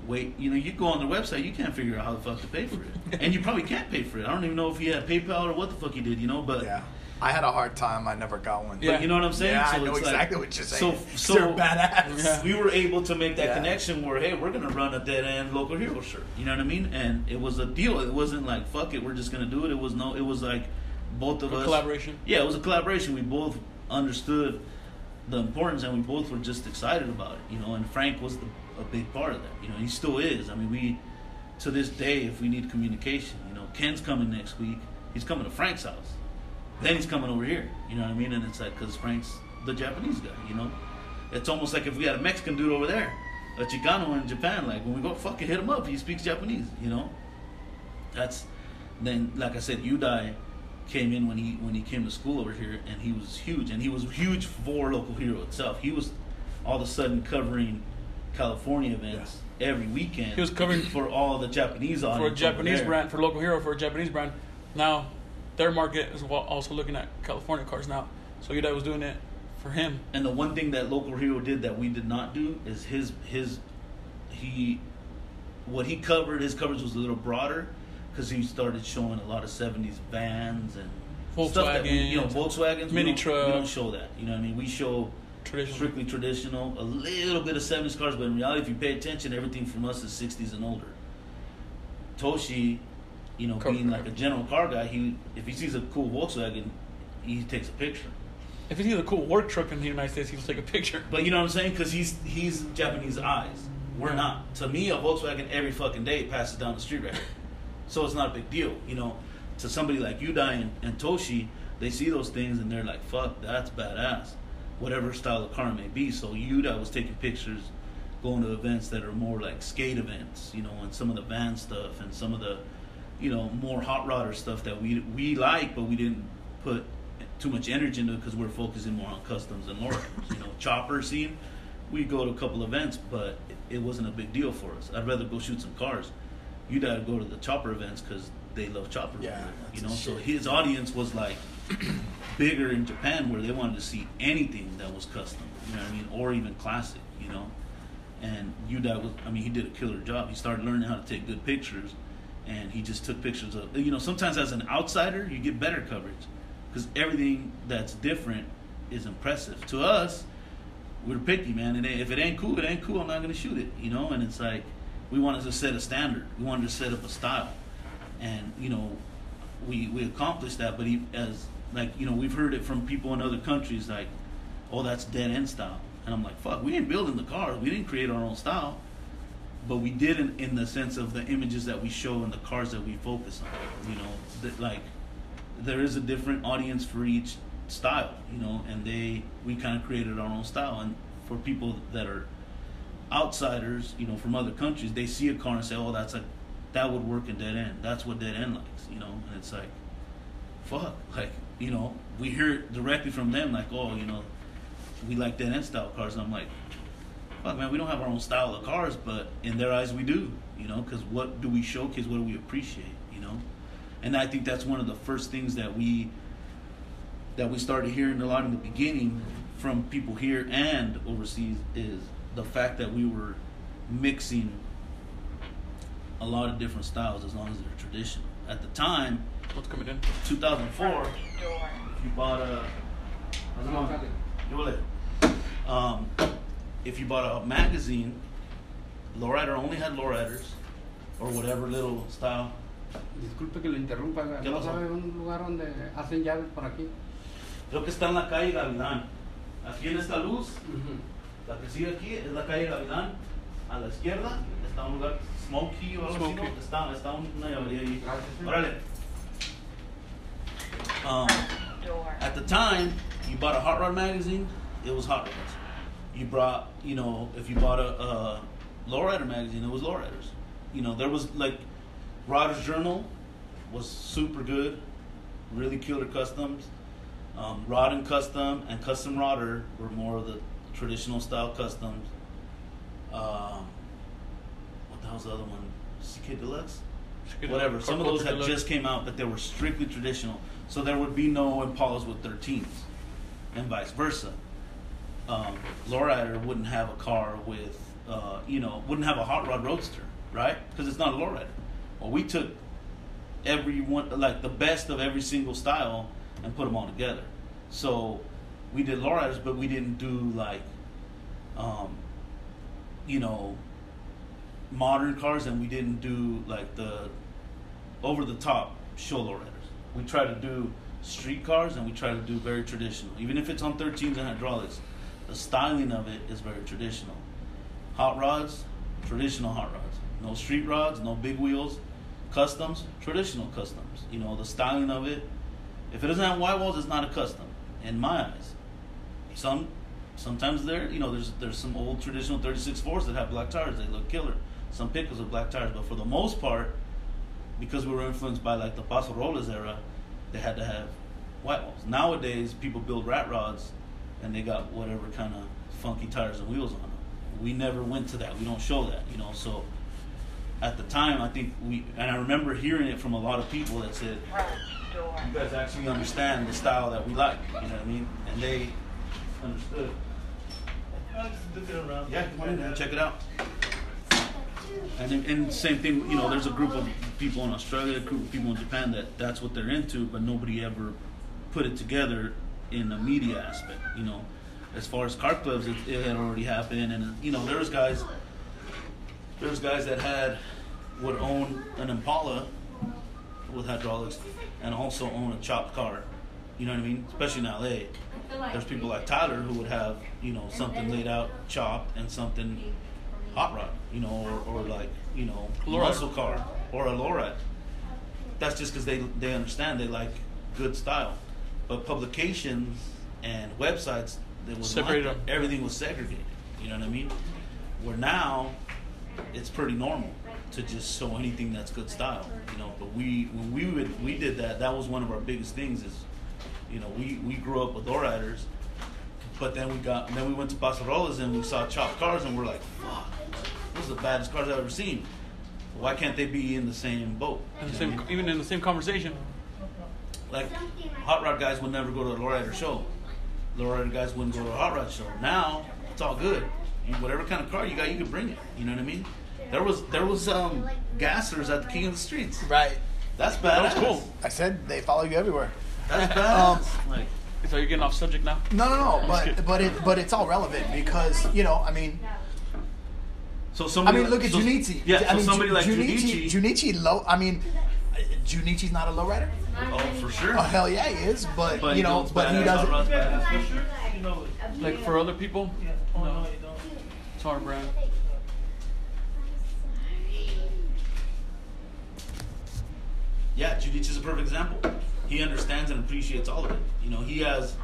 wait. You know, you go on their website, you can't figure out how the fuck to pay for it, and you probably can't pay for it. I don't even know if he had PayPal or what the fuck he did. You know, but Yeah. I had a hard time. I never got one. but Yeah. you know what I'm saying? Yeah, I know it's like- exactly what you're saying. So, so They're badass. Yeah. we were able to make that Yeah. connection where hey we're gonna run a dead end local hero shirt you know what i mean and it was a deal it wasn't like fuck it we're just gonna do it it was no it was like both of A us collaboration. yeah it was a collaboration we both understood the importance and we both were just excited about it you know and frank was the, a big part of that you know he still is i mean we to this day if we need communication you know ken's coming next week he's coming to frank's house then he's coming over here you know what i mean and it's like because frank's the Japanese guy. You know, it's almost like if we had a Mexican dude over there, a Chicano in Japan. Like when we go, fucking hit him up. He speaks Japanese. You know, that's then. Like I said, Udai came in when he when he came to school over here, and he was huge, and he was huge for local hero itself. He was all of a sudden covering California events every weekend. He was covering- for all the Japanese audience for a Japanese brand, for local hero, for a Japanese brand. Now, their market is also looking at California cars now. So Udai was doing it for him. And the one thing that local hero did that we did not do is his his he what he covered his coverage was a little broader because he started showing a lot of 70s vans and stuff that we, you know Volkswagens, mini don't, we don't show that you know what I mean we show Traditional. strictly traditional a little bit of 70s cars but in reality if you pay attention everything from us is 60s and older Toshi you know Car- being like a general car guy he if he sees a cool Volkswagen he takes a picture If he sees a cool work truck in the United States, he'll take a picture. But you know what I'm saying? Because he's he's Japanese eyes. We're not. To me, a Volkswagen every fucking day passes down the street right here. So it's not a big deal, you know. To somebody like Udai and, and Toshi, they see those things and they're like, "Fuck, that's badass." Whatever style of car may be. So Udai was taking pictures, going to events that are more like skate events, you know, and some of the van stuff and some of the, you know, more hot rodder stuff that we we like, but we didn't put too much energy into because we're focusing more on customs and lowriders. You know, chopper scene, we go to a couple events, but it, it wasn't a big deal for us. I'd rather go shoot some cars. You'd to go to the chopper events because they love chopper. Yeah, over there, that's you know. So shit. his audience was like *clears throat* bigger in Japan, where they wanted to see anything that was custom. You know what I mean, or even classic. You know. And Udai was, I mean, he did a killer job. He started learning how to take good pictures, and he just took pictures of, you know, sometimes as an outsider, you get better coverage because everything that's different is impressive. To us, we're picky, man. And if it ain't cool, it ain't cool. I'm not gonna shoot it, you know. And it's like we wanted to set a standard. We wanted to set up a style, and you know, we we accomplished that. But he, as like you know, we've heard it from people in other countries, like, oh, that's dead end style. And I'm like, fuck, we ain't building the cars. We didn't create our own style, but we did in, in the sense of the images that we show and the cars that we focus on. You know, that like there is a different audience for each style, you know, and they we kind of created our own style. And for people that are outsiders, you know, from other countries, they see a car and say, "Oh, that's like that would work in dead end. That's what dead end likes," you know. And it's like, fuck, like you know, we hear directly from them, like, "Oh, you know, we like dead end style cars," and I'm like. Fuck man, we don't have our own style of cars, but in their eyes we do, you know, because what do we showcase? What do we appreciate, you know? and I think that's one of the first things that we that we started hearing a lot in the beginning from people here and overseas is the fact that we were mixing a lot of different styles as long as they're traditional. At the time, What's coming in? 2004, if you bought a how's it going? Yo, le. um, if you bought a magazine, lowrider only had lowriders or whatever little style Disculpe que lo interrumpa, ¿Qué ¿no pasó? sabe un lugar donde hacen llaves por aquí? Creo que está en la calle Gavilán. Aquí en esta luz, la que sigue aquí es la calle Gavilán. A la izquierda está un lugar Smokey o algo así. Está, está una llavería ahí. Gracias, sí. Órale. Um, at the time, you bought a hot rod magazine, it was hot rods. You brought, you know, if you bought a, a lowrider magazine, it was lowriders. You know, there was like Rodder's Journal was super good, really killer customs. Um, Rod and Custom and Custom Rodder were more of the traditional style customs. Um, what the hell's the other one? CK Deluxe? whatever. Some of those had Deluxe. just came out, but they were strictly traditional. So there would be no Impalas with 13s, and vice versa. Um, Lowrider wouldn't have a car with, uh, you know, wouldn't have a hot rod roadster, right? Because it's not a lowrider. Well, we took every one, like the best of every single style, and put them all together. So we did lowriders, but we didn't do like, um, you know, modern cars, and we didn't do like the over the top show lowriders. We try to do street cars, and we try to do very traditional. Even if it's on 13s and hydraulics, the styling of it is very traditional. Hot rods, traditional hot rods. No street rods, no big wheels. Customs, traditional customs. You know, the styling of it. If it doesn't have white walls, it's not a custom, in my eyes. some sometimes there you know there's there's some old traditional 36 fours that have black tires they look killer some pickups with black tires but for the most part because we were influenced by like the Paso Robles era they had to have white walls nowadays people build rat rods and they got whatever kind of funky tires and wheels on them we never went to that. We don't show that you know so at the time i think we and i remember hearing it from a lot of people that said you guys actually understand the style that we like you know what i mean? And they understood. Yeah come on in and check it out? And, and same thing you know there's a group of people in australia a group of people in japan that that's what they're into but nobody ever put it together in the media aspect you know. As far as car clubs it, it had already happened and you know there was guys there was guys that had would own an impala with hydraulics and also own a chopped car. You know what i mean? Especially in la there's people like tyler who would have you know something laid out chopped and something hot rod you know or, or like you know muscle car or a lowride that's just because they they understand they like good style but publications and websites they was Separated like that. everything was segregated you know what i mean where now it's pretty normal to just show anything that's good style you know but we when we would we did that that was one of our biggest things is you know we we grew up with lowriders but then we got then we went to Paso Robles and we saw chopped cars and we're like fuck those are the baddest cars I've ever seen why can't they be in the same boat And the You know what I same, even in the same conversation. Like hot rod guys would never go to a lowrider show. Lowrider guys wouldn't go to a hot rod show. Now it's all good. You, whatever kind of car you got, you can bring it. You know what I mean? There was there was um gassers at the King of the Streets. Right. That's badass. That was cool. I said they follow you everywhere. That's *laughs* Um, badass. like So you're getting off subject now. No, no, no. But but it but it's all relevant because you know I mean so somebody. I mean look at so, Junichi. Yeah. I so mean, somebody Ju- like Junichi. Junichi. Junichi low. I mean, Junichi's not a lowrider. oh, for sure. Oh hell yeah, he is. But, But you know, builds but he doesn't. hot for sure. Like for other people, oh, no. no, you don't. it's our brand. Yeah, Junichi is a perfect example. He understands and appreciates all of it. You know, he has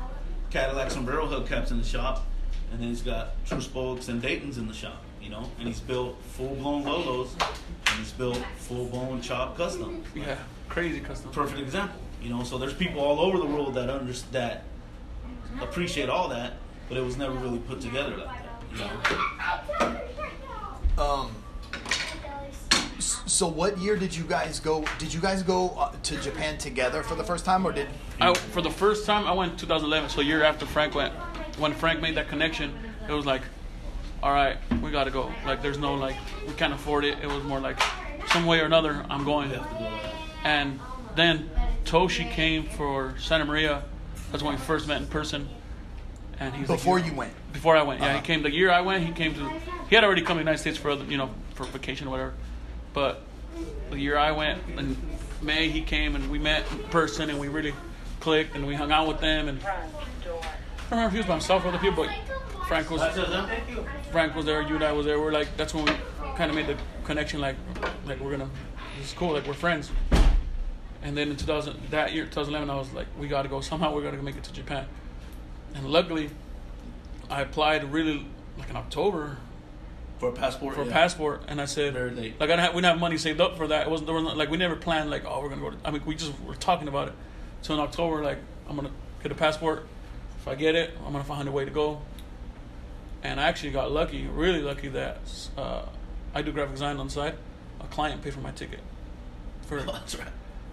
Cadillac sombrero hubcaps in the shop, and then he's got True Spokes and Dayton's in the shop. You know, and he's built full blown Lolos, and he's built full blown chop custom. Yeah, crazy custom. Perfect example. You know, so there's people all over the world that under that appreciate all that, but it was never really put together like that. You know. Um. So what year did you guys go? Did you guys go uh, to Japan together for the first time, or did? I, for the first time, I went 2011, so a year after Frank went. When Frank made that connection, it was like, all right, we gotta go. Like, there's no like, we can't afford it. It was more like, some way or another, I'm going. We have to do all that. And then Toshi came for Santa Maria. That's when we first met in person. And he's like, Before you went. Before I went, yeah, Uh-huh. he came the year I went. He came to. He had already come to the United States for other, you know, for vacation or whatever. But the year I went in May, he came and we met in person and we really clicked and we hung out with them. And I don't remember if he was by himself or other people, but Frank was That's it, huh? Thank you. Frank was there, you and I was there. We're like, that's when we kind of made the connection. Like, like we're gonna, this is cool. Like we're friends. And then in 2000, that year, 2011, I was like, we got to go. *laughs* Somehow we're gonna make it to Japan. And luckily, I applied really like in October For a passport. for a passport, and I said, Very late. like I didn't have, we didn't have money saved up for that. It wasn't there was not, like we never planned like oh we're gonna go. To, I mean we just were talking about it. So in October, like I'm gonna get a passport. If I get it, I'm gonna find a way to go. And I actually got lucky, really lucky that uh, I do graphic design on the side. A client paid for my ticket for *laughs* That's right.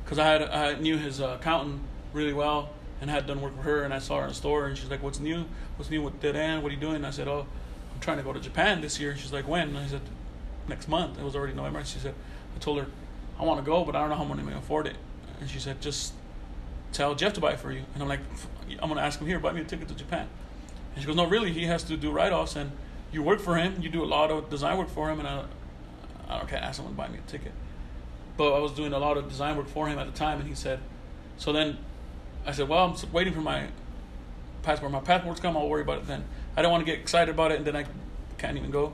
because I had I knew his uh, accountant really well and had done work for her, and I saw her in the store, and she's like, "What's new? What's new with Dead End? What are you doing?" And I said, "Oh, I'm trying to go to Japan this year." And she's like, "When?" And I said, "Next month." It was already November. She said, "I told her I want to go, but I don't know how much I'm gonna afford it." And she said, "Just tell Jeff to buy it for you." And I'm like, "I'm gonna ask him here, buy me a ticket to Japan." And she goes, "No, really, he has to do write-offs, and you work for him. You do a lot of design work for him, and I, I don't can't ask someone to buy me a ticket." but I was doing a lot of design work for him at the time, and he said, so then I said, well, I'm waiting for my passport. My passport's come, I'll worry about it then. I don't want to get excited about it, and then I can't even go.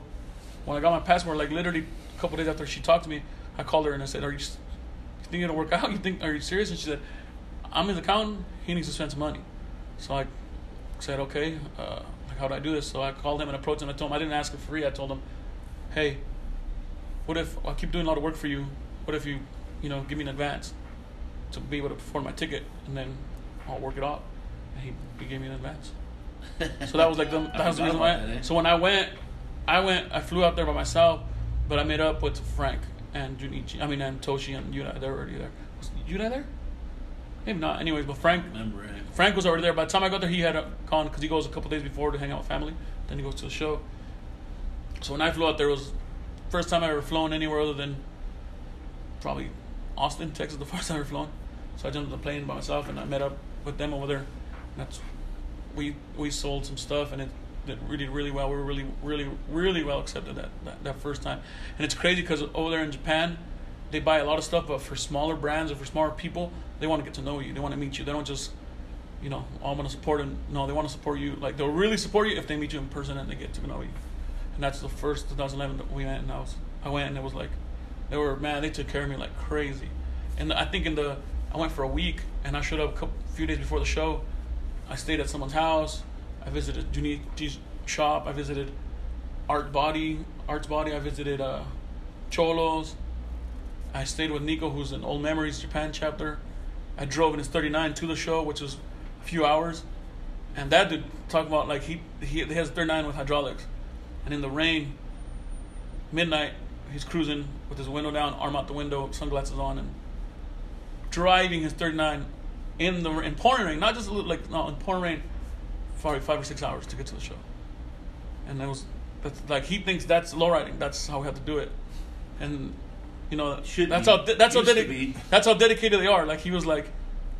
When I got my passport, like literally a couple days after she talked to me, I called her and I said, are you, you think it'll work *laughs* out? You think, are you serious? And she said, I'm his accountant, he needs to spend some money. So I said, okay, uh, how do I do this? So I called him and approached him. I told him I didn't ask him for free. I told him, hey, what if I keep doing a lot of work for you? What if you, you know, give me an advance to be able to perform my ticket, and then I'll work it out. And he, he gave me an advance. *laughs* So that was like the that was the reason why. that, eh? So when I went, I went. I flew out there by myself, but I met up with Frank and Junichi. I mean, and Toshi and Yuna. They were already there. Was Yuna there? Maybe not. Anyways, but Frank Remember? Frank was already there. By the time I got there, he had gone because he goes a couple days before to hang out with family. Then he goes to the show. So when I flew out there, was first time I ever flown anywhere other than probably Austin, Texas, the *laughs* first time I ever flown. So I jumped on the plane by myself and I met up with them over there. And that's we we sold some stuff and it did really really well. We were really really really well accepted that that, that first time. And it's crazy because over there in Japan, they buy a lot of stuff, but for smaller brands or for smaller people, they want to get to know you. They want to meet you. They don't just you know, oh, I'm to support them. No, they want to support you. Like, they'll really support you if they meet you in person and they get to know you. And that's the first 2011 that we went, and I was, I went, and it was like, they were, man, they took care of me like crazy. And I think in the, I went for a week, and I showed up a couple, few days before the show. I stayed at someone's house. I visited Junichi's shop. I visited Art Body, Art's Body. I visited uh, Cholos. I stayed with Nico, who's in Old Memories Japan chapter. I drove in his 39 to the show, which was a few hours. And that dude talk about like he he, has 39 with hydraulics, and in the rain, midnight, he's cruising with his window down, arm out the window, sunglasses on, and driving his 39 in the in pouring rain, not just little like no in pouring rain, probably five or six hours to get to the show. And that was that's like he thinks that's low riding. That's how we have to do it, and you know Should that's be. how that's how Used to dedicated that's how dedicated they are. Like he was like,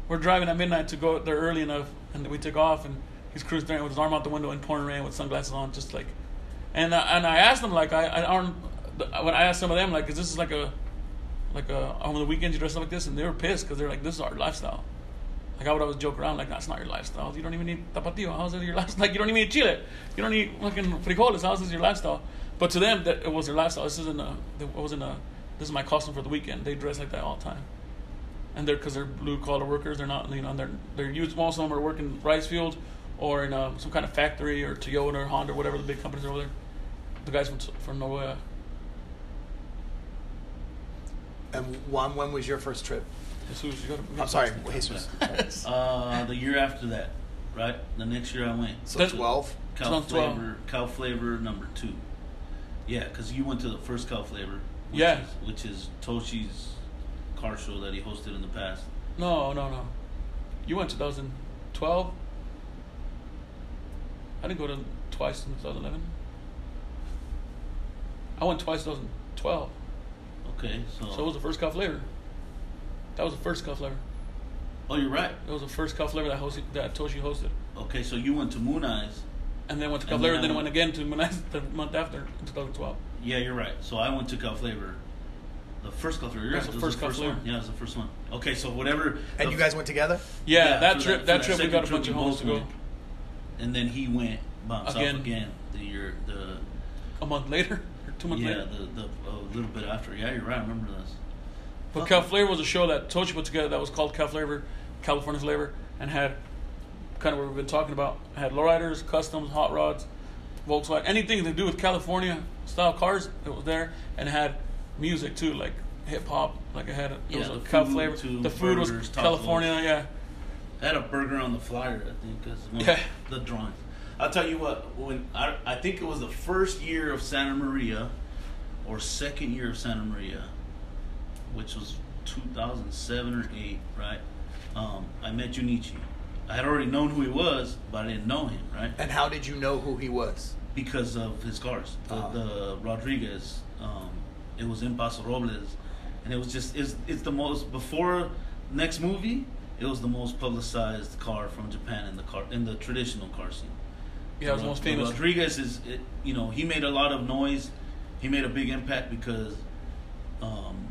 we're driving at midnight to go there early enough, and we took off, and he's cruising there with his arm out the window in pouring rain with sunglasses on, just like, and uh, and I asked him like I I aren't when I asked some of them like is this like a like a on the weekends you dress up like this, and they were pissed because they're like this is our lifestyle. Like I would always joke around like that's not your lifestyle. You don't even need tapatio. How's it your lifestyle? *laughs* Like you don't even need chile. You don't need fucking frijoles. How's this your lifestyle? But to them, that it was their lifestyle. This isn't a. It wasn't a. This is my costume for the weekend. They dress like that all the time, and they're because they're blue collar workers. They're not. You know, they're they're used. Most of them are working rice fields or in uh, some kind of factory or Toyota or Honda or whatever the big companies are over there. The guys from from Norway. And Juan, when was your first trip? Jesus, you gotta, I'm sorry, Jesus. *laughs* Uh, the year after that, right? The next year I went. So That's- 12? Cal 2012. flavor, Cal flavor number two. Yeah, because you went to the first Cal flavor. Yeah. Is, which is Toshi's car show that he hosted in the past. No, no, no. You went 2012. I didn't go to twice in 2011. I went twice in 2012. Okay, so. So it was the first Cal flavor. That was the first Cal flavor. oh, you're right. That was the first Cal flavor that hosted, that Toshi hosted. Okay, so you went to Moon Eyes. And then went to And cuff then and then went- went again to Menez *laughs* the month after in 2012. Yeah, you're right. So I went to Cal flavor. The first Cal flavor. You're That's right. the It was first Cal flavor. one. Yeah, it was the first one. Okay, so whatever. And you guys went together? Yeah, Yeah, that trip. for That, trip we got a bunch of we homies both to go. went. And then he went by himself Again. again. the year the A month later, *laughs* or two months yeah later. the the a little bit after. Yeah, you're right. I remember this. But Cal Flavor was a show that Toshi put together that was called Cal Flavor, California Flavor, and had kind of what we've been talking about. Had lowriders, customs, hot rods, Volkswagen, anything to do with California style cars. that was there, and it had music too, like hip hop. Like I had a, it Yeah, was a the Cal food, Flavor. too, the food burgers, was tacos. California. Yeah, I had a burger on the flyer. I think as one Yeah. of the drawings. I'll tell you what. When I I think it was the first year of Santa Maria, or second year of Santa Maria, which was 2007 or eight, right? Um, I met Junichi. I had already known who he was, but I didn't know him, right? And how did you know who he was? Because of his cars. The, Uh-huh. the Rodriguez, um, it was in Paso Robles, and it was just it's it's the most before next movie. It was the most publicized car from Japan in the car in the traditional car scene. yeah, it was the most famous. Rodriguez is it, you know he made a lot of noise. He made a big impact because um,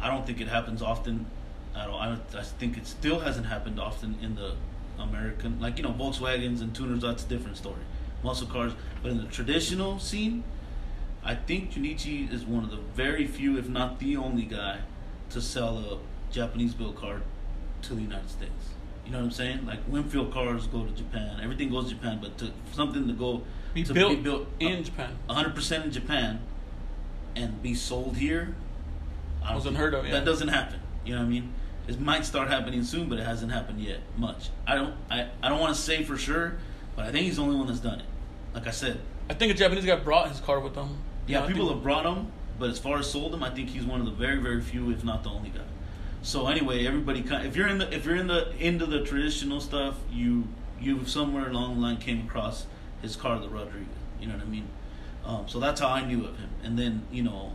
I don't think it happens often. I don't. I, don't, I think it still hasn't happened often in the American, like you know, Volkswagens and tuners. That's a different story. Muscle cars, but in the traditional scene, I think Junichi is one of the very few, if not the only guy, to sell a Japanese built car to the United States. You know what I'm saying? Like Winfield cars go to Japan. Everything goes to Japan, but to something to go Be to built be built in Japan. 100 percent in Japan, and be sold here. I don't Wasn't heard of, yeah. That doesn't happen. You know what I mean? It might start happening soon, but it hasn't happened yet much. I don't. I, I don't want to say for sure, but I think he's the only one that's done it. Like I said, I think a Japanese guy brought his car with him. yeah, people think- have brought him, but as far as sold him, I think he's one of the very, very few, if not the only guy. So anyway, everybody kind of, if you're in the if you're in the into the traditional stuff, you you somewhere along the line came across his car, the Rodriguez. You know what I mean? Um, so that's how I knew of him. And then you know,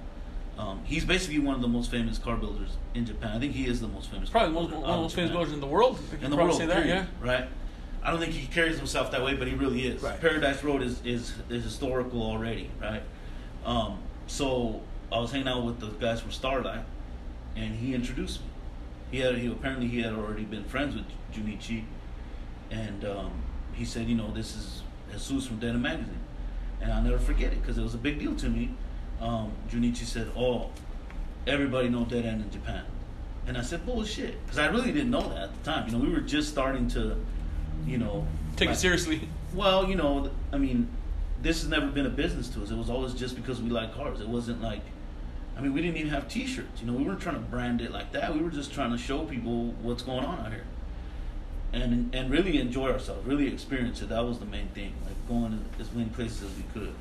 um, he's basically one of the most famous car builders in Japan. I think he is the most famous. Probably car one, of the most famous builders in the world. In the world, say that, period, yeah. right? I don't think he carries himself that way, but he really is. Right. Paradise Road is, is is historical already, right? Um, so I was hanging out with the guys from Starlight, and he introduced me. He had he apparently he had already been friends with Junichi, and um, he said, you know, this is Jesus from Dead End Magazine, and I'll never forget it because it was a big deal to me. Um, Junichi said, "Oh, everybody knows Dead End in Japan," and I said, "Bullshit," because I really didn't know that at the time. You know, we were just starting to, you know, Take like- it seriously. well, you know, I mean, this has never been a business to us. It was always just because we like cars. It wasn't like, I mean, we didn't even have T-shirts. You know, we weren't trying to brand it like that. We were just trying to show people what's going on out here, and and really enjoy ourselves, really experience it. That was the main thing, like going as many places as we could.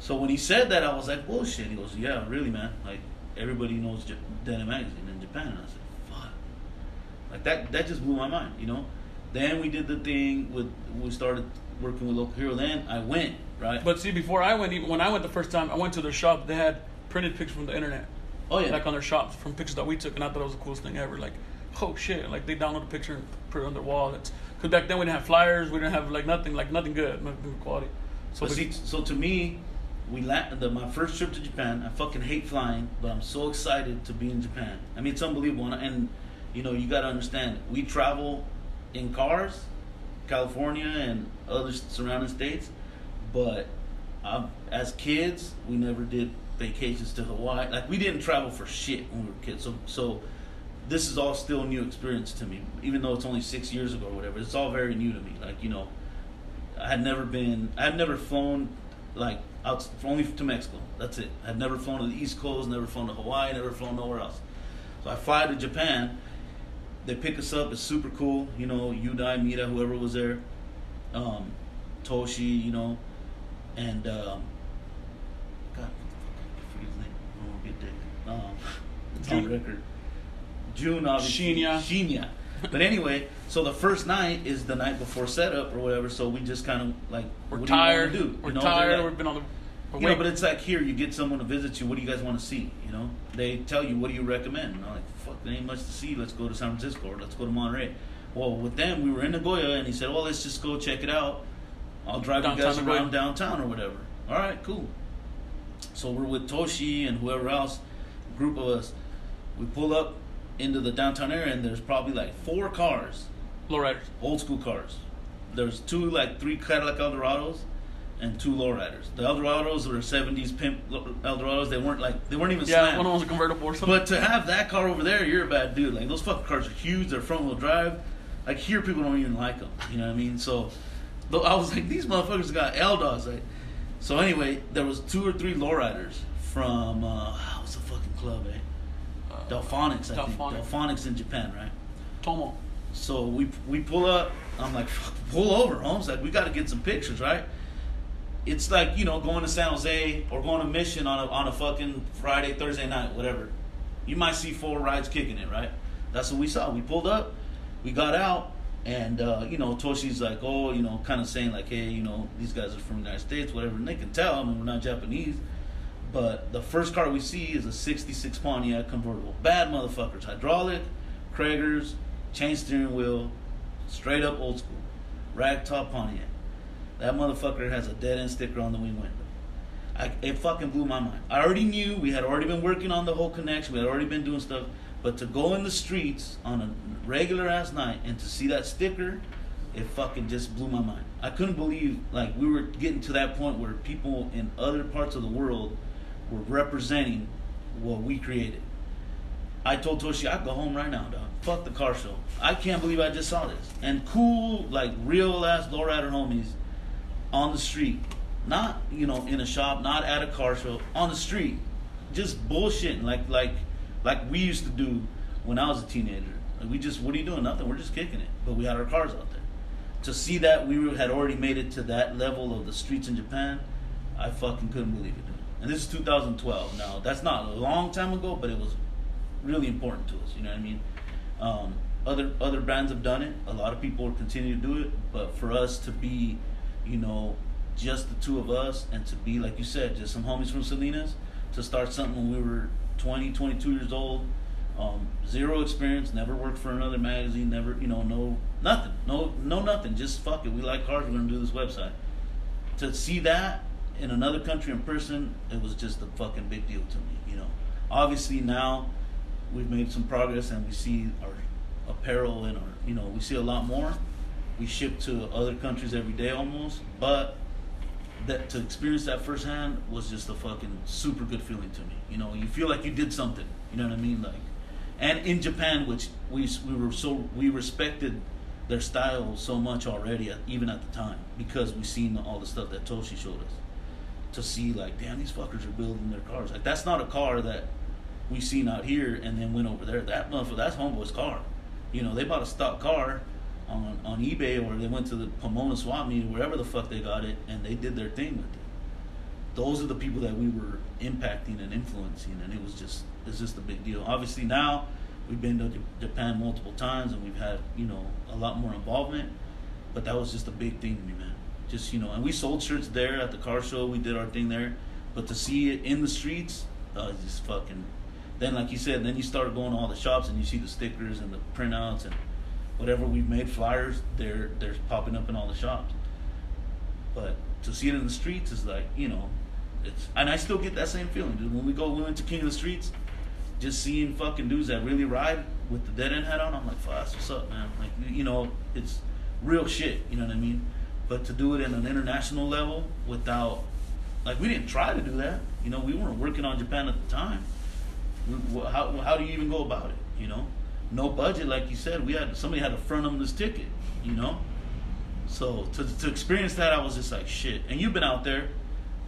So when he said that, I was like, bullshit. He goes, yeah, really, man. Like everybody knows J- Dead End Magazine in Japan. And I said, fuck. Like that, that just blew my mind, you know. Then we did the thing with we started working with local hero. Then I went right. But see, before I went, even when I went the first time, I went to their shop. They had printed pictures from the internet, oh yeah, like on their shop from pictures that we took, and I thought it was the coolest thing ever. Like, oh shit! Like they download a picture and put it on their wall. It's because back then we didn't have flyers. We didn't have like nothing, like nothing good, nothing good quality. So but see, so to me, we la- the, my first trip to Japan. I fucking hate flying, but I'm so excited to be in Japan. I mean, it's unbelievable, and, and you know, you got to understand. We travel in cars, California and other surrounding states, but as kids, we never did vacations to Hawaii. Like we didn't travel for shit when we were kids. So so. This is all still new experience to me, even though it's only six years ago or whatever. It's all very new to me. Like you know, I had never been. I had never flown like out only to Mexico. That's it. I'd never flown to the East Coast. Never flown to Hawaii. Never flown nowhere else. So I fly to Japan. They pick us up. It's super cool. You know, Udai, Mira, whoever was there, um, Toshi. You know, and um, God, I forget his name. Get dick. Um, it's on record. June, obviously. Shinya. Shinya. But anyway, so the first night is the night before setup or whatever. So we just kind of like we're what do you tired. We're You know, tired. like- We've been on the. You know, but it's like here, you get someone to visit you. What do you guys want to see? You know, they tell you, what do you recommend? And I'm like, fuck, there ain't much to see. Let's go to San Francisco or let's go to Monterey. Well, with them, we were in Nagoya, and he said, well, let's just go check it out. I'll drive you Downtown guys Nagoya. around downtown or whatever. All right, cool. So we're with Toshi and whoever else, group of us. We pull up into the downtown area, and there's probably like four cars lowriders. old school cars. There's two like three Cadillac Eldorados and two lowriders. The Eldorados were '70s pimp Eldorados. They weren't like they weren't even Yeah, slammed. one of them was a convertible or something. But to have that car over there, you're a bad dude. Like those fucking cars are huge. They're front wheel drive. Like here, people don't even like them. You know what I mean? So, though I was like, these motherfuckers got Eldos. Like, so anyway, there was two or three lowriders from uh, *sighs* what's the fucking club, eh? Uh, Delphonics, I think. Delphonics in Japan, right? Tomo. So we we pull up. I'm like, Fuck, pull over, Holmes. Like we got to get some pictures, right? It's like you know going to San Jose or going to Mission on a on a fucking Friday, Thursday night, whatever. You might see four rides kicking it, right? That's what we saw. We pulled up, we got out, and uh, you know Toshi's like, oh, you know, kind of saying like, hey, you know, these guys are from the United States, whatever. And they can tell. I mean, we're not Japanese. But the first car we see is a '66 Pontiac convertible. Bad motherfuckers. Hydraulic, Cragars, chain steering wheel, straight up old school. Rag top Pontiac. That motherfucker has a dead end sticker on the wing window. I, it fucking blew my mind. I already knew we had already been working on the whole connection. We had already been doing stuff, but to go in the streets on a regular ass night and to see that sticker, it fucking just blew my mind. I couldn't believe like we were getting to that point where people in other parts of the world were representing what we created. I told Toshi I'd go home right now, dog. Fuck the car show. I can't believe I just saw this. And cool, like real ass lowrider homies on the street, not you know in a shop, not at a car show, on the street, just bullshitting like like like we used to do when I was a teenager. Like we just, what are you doing? Nothing. We're just kicking it. But we had our cars out there. To see that we had already made it to that level of the streets in Japan, I fucking couldn't believe it. Dude. And this is 2012. Now that's not a long time ago, but it was really important to us. You know what I mean? Um, other other brands have done it. A lot of people continue to do it, but for us to be, you know, just the two of us, and to be like you said, just some homies from Salinas, to start something when we were 20, 22 years old, um, zero experience, never worked for another magazine, never, you know, no nothing, no no nothing. Just fuck it. We like cars. We're gonna do this website. To see that in another country in person, it was just a fucking big deal to me. You know, obviously now we've made some progress and we see our apparel and our you know we see a lot more we ship to other countries every day almost but that to experience that firsthand was just a fucking super good feeling to me you know you feel like you did something you know what i mean like and in japan which we we were so we respected their style so much already even at the time because we seen all the stuff that toshi showed us to see like damn these fuckers are building their cars like that's not a car that we seen out here and then went over there. That motherfucker, that's homeboy's car. You know, they bought a stock car on on eBay or they went to the Pomona swap meet, wherever the fuck they got it, and they did their thing with it. Those are the people that we were impacting and influencing, and it was just it's just a big deal. Obviously now we've been to Japan multiple times and we've had you know a lot more involvement, but that was just a big thing to me, man. Just you know, and we sold shirts there at the car show. We did our thing there, but to see it in the streets, uh, just fucking then like you said, then you start going to all the shops and you see the stickers and the printouts and whatever we've made flyers, they're they're popping up in all the shops. But to see it in the streets is like, you know, it's and I still get that same feeling, dude. When we go we went to King of the Streets, just seeing fucking dudes that really ride with the dead end hat on, I'm like, fuck, what's up, man. Like you know, it's real shit, you know what I mean? But to do it in an international level without like we didn't try to do that. You know, we weren't working on Japan at the time we- how how do you even go about it? You know, no budget, like you said. We had somebody had to front them this ticket. You know, so to to experience that, I was just like shit. And you've been out there,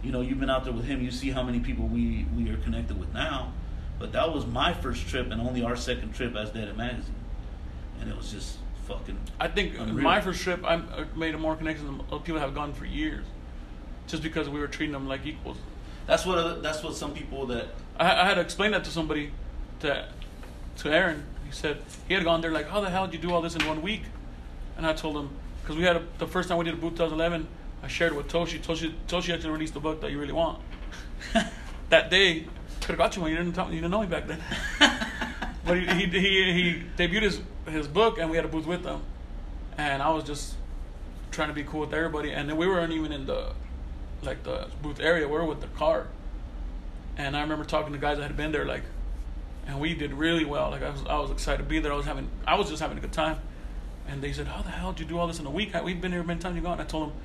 you know, you've been out there with him. You see how many people we we are connected with now. But that was my first trip and only our second trip as Dead End Magazine, and it was just fucking. I think Unreal. my first trip, I made a more connections than other people have gone for years, just because we were treating them like equals. That's what that's what some people that I, I had to explain that to somebody, to to Aaron. He said he had gone there like, how the hell did you do all this in one week? And I told him because we had a, the first time we did a boot 2011, I shared it with Toshi. Toshi Toshi actually released the book that you really want. *laughs* that day could have got you one. You didn't tell, you didn't know me back then. *laughs* but he, he he he debuted his his book and we had a booth with him, and I was just trying to be cool with everybody. And then we weren't even in the like the booth area. We were with the car. And I remember talking to guys that had been there, like, and we did really well. Like I was, I was excited to be there. I was having, I was just having a good time. And they said, "How the hell did you do all this in a week? We've been here many times. You gone?" I told them,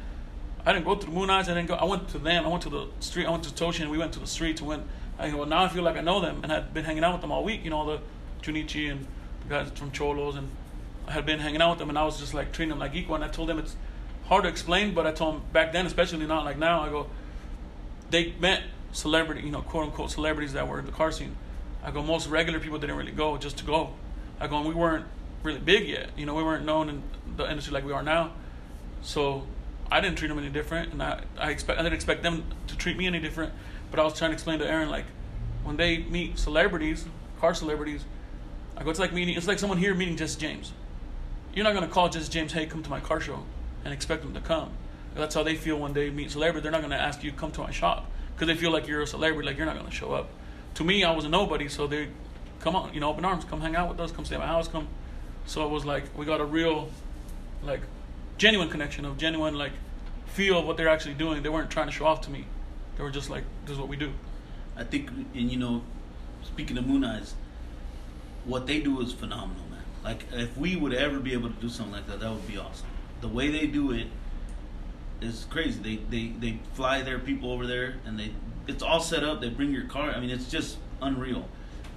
"I didn't go to the Moon Eyes. I didn't go. I went to them. I went to the street. I went to Toshi, and we went to the streets. We went. I go, well, now I feel like I know them, and I'd been hanging out with them all week. You know, all the Junichi and the guys from Cholos, and I had been hanging out with them, and I was just like treating them like equal. And I told them it's hard to explain, but I told them back then, especially not like now. I go, they met celebrity, you know, quote unquote celebrities that were in the car scene. I go, most regular people didn't really go just to go. I go, we weren't really big yet. You know, we weren't known in the industry like we are now. So I didn't treat them any different, and I, I expect I didn't expect them to treat me any different. But I was trying to explain to Aaron like when they meet celebrities, car celebrities, I go, it's like meeting, it's like someone here meeting Jesse James. You're not gonna call Jesse James, hey, come to my car show, and expect them to come. That's how they feel when they meet celebrities. They're not gonna ask you come to my shop because they feel like you're a celebrity, like you're not gonna show up. To me, I was a nobody, so they come on, you know, open arms, come hang out with us, come stay at my house, come. So it was like we got a real, like, genuine connection of genuine like feel of what they're actually doing. They weren't trying to show off to me. They were just like, this is what we do. I think, and you know, speaking of Moon Eyes, what they do is phenomenal, man. Like, if we would ever be able to do something like that, that would be awesome. The way they do it is crazy. They they they fly their people over there, and they it's all set up. They bring your car. I mean, it's just unreal.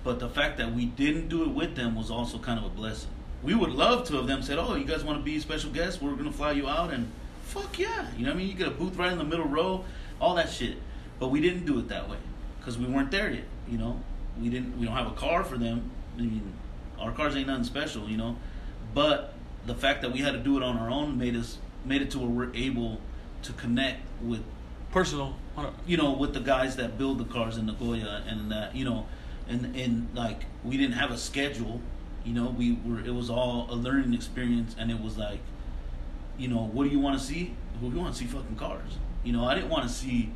But the fact that we didn't do it with them was also kind of a blessing. We would love to have them said, "Oh, you guys want to be special guests? We're gonna fly you out." And fuck yeah, you know what I mean? You get a booth right in the middle row, all that shit. But we didn't do it that way because we weren't there yet. You know, we didn't. We don't have a car for them. I mean, our cars ain't nothing special. You know, but the fact that we had to do it on our own made us made it to where we're able to connect with Personal. you know, with the guys that build the cars in Nagoya and that, you know, and and like we didn't have a schedule, you know, we were it was all a learning experience and it was like, you know, what do you want to see? Well, we want to see fucking cars. You know, I didn't want to see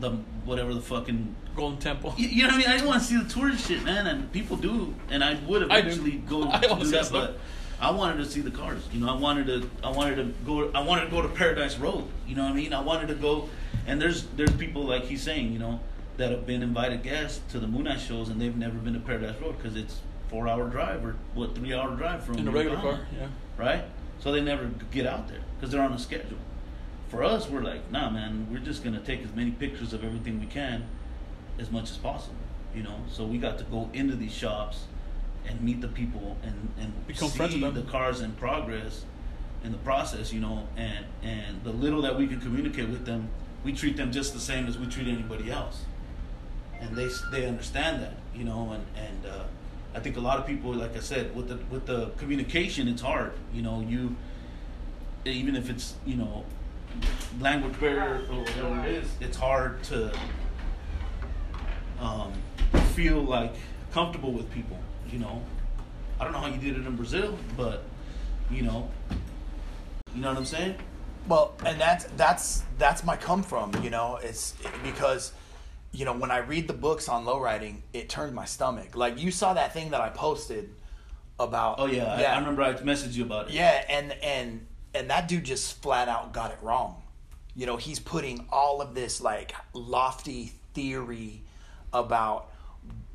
the whatever the fucking Golden Temple. you, you know what I mean? I didn't want to see the tourist shit, man, and people do, and I would I do. eventually go *laughs* I to do that, but I wanted to see the cars. You know, I wanted to, I wanted to go, I wanted to go to Paradise Road. You know what I mean? I wanted to go, and there's there's people like he's saying, you know, that have been invited guests to the Moonlight shows, and they've never been to Paradise Road because it's four hour drive or what three hour drive from In a regular car, yeah. right? So they never get out there because they're on a schedule. For us, we're like, nah, man, we're just gonna take as many pictures of everything we can, as much as possible, you know. So we got to go into these shops and meet the people and and Become friends see with the cars in progress, in the process, you know, and and the little that we can communicate with them, we treat them just the same as we treat anybody else, and they they understand that, you know, and and. uh I think a lot of people, like I said, with the with the communication, it's hard. You know, you even if it's you know language barrier or whatever it is, it's hard to um, feel like comfortable with people. You know, I don't know how you did it in Brazil, but you know, you know what I'm saying? Well, and that's that's that's my come from, you know. It's because, you know, when I read the books on lowriding, it turned my stomach. Like you saw that thing that I posted about. Oh yeah, I, I remember I messaged you about it. Yeah, and and and that dude just flat out got it wrong. You know, he's putting all of this like lofty theory about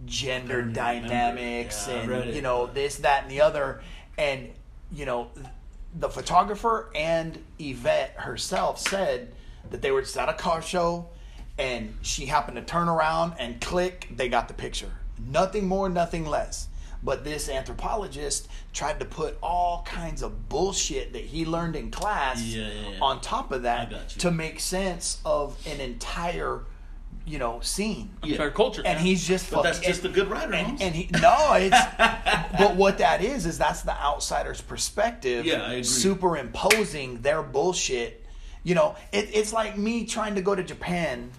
gender dynamics yeah, and you know this that and the other. And you know the photographer and Yvette herself said that they were just at a car show and she happened to turn around and click they got the picture. Nothing more nothing less. But this anthropologist tried to put all kinds of bullshit that he learned in class Yeah, yeah, on top of that I got you. to make sense of an entire you know scene Yeah. Entire culture. and man. he's just But that's fucking- just a good writer, and, and he no it's *laughs* but what that is is that's the outsider's perspective Yeah, I agree. superimposing their bullshit you know it, it's like me trying to go to japan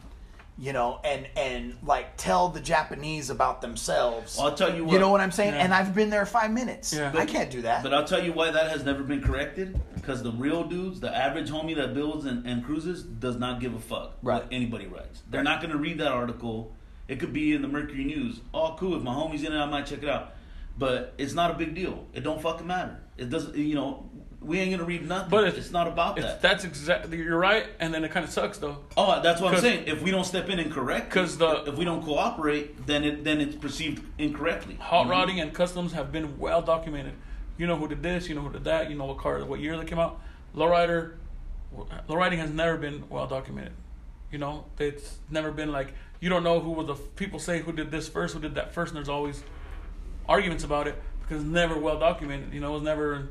you know and and like tell the japanese about themselves Well, I'll tell you what. you know what i'm saying Yeah. and i've been there five minutes Yeah. i can't do that But I'll tell you why that has never been corrected. Because the real dudes, the average homie that builds and, and cruises, does not give a fuck Right. what anybody writes. They're Right. not going to read that article. It could be in the Mercury News. Oh, cool. If my homie's in it, I might check it out. But it's not a big deal. It don't fucking matter. It doesn't. You know, we ain't gonna read nothing. But it's- it's, not about It's, that. that's exactly you're right, and then it kind of sucks though. oh, that's what I'm saying. If we don't step in and correct, 'Cause the- if we don't cooperate, then it then it's perceived incorrectly. Hot Mhm. rodding and customs have been well documented. You know who did this, you know who did that, you know what car, what year they came out. Lowrider, lowriding has never been well documented. You know, it's never been like you don't know who was the people say who did this first, who did that first, and there's always arguments about it because it's never well documented. You know, it was never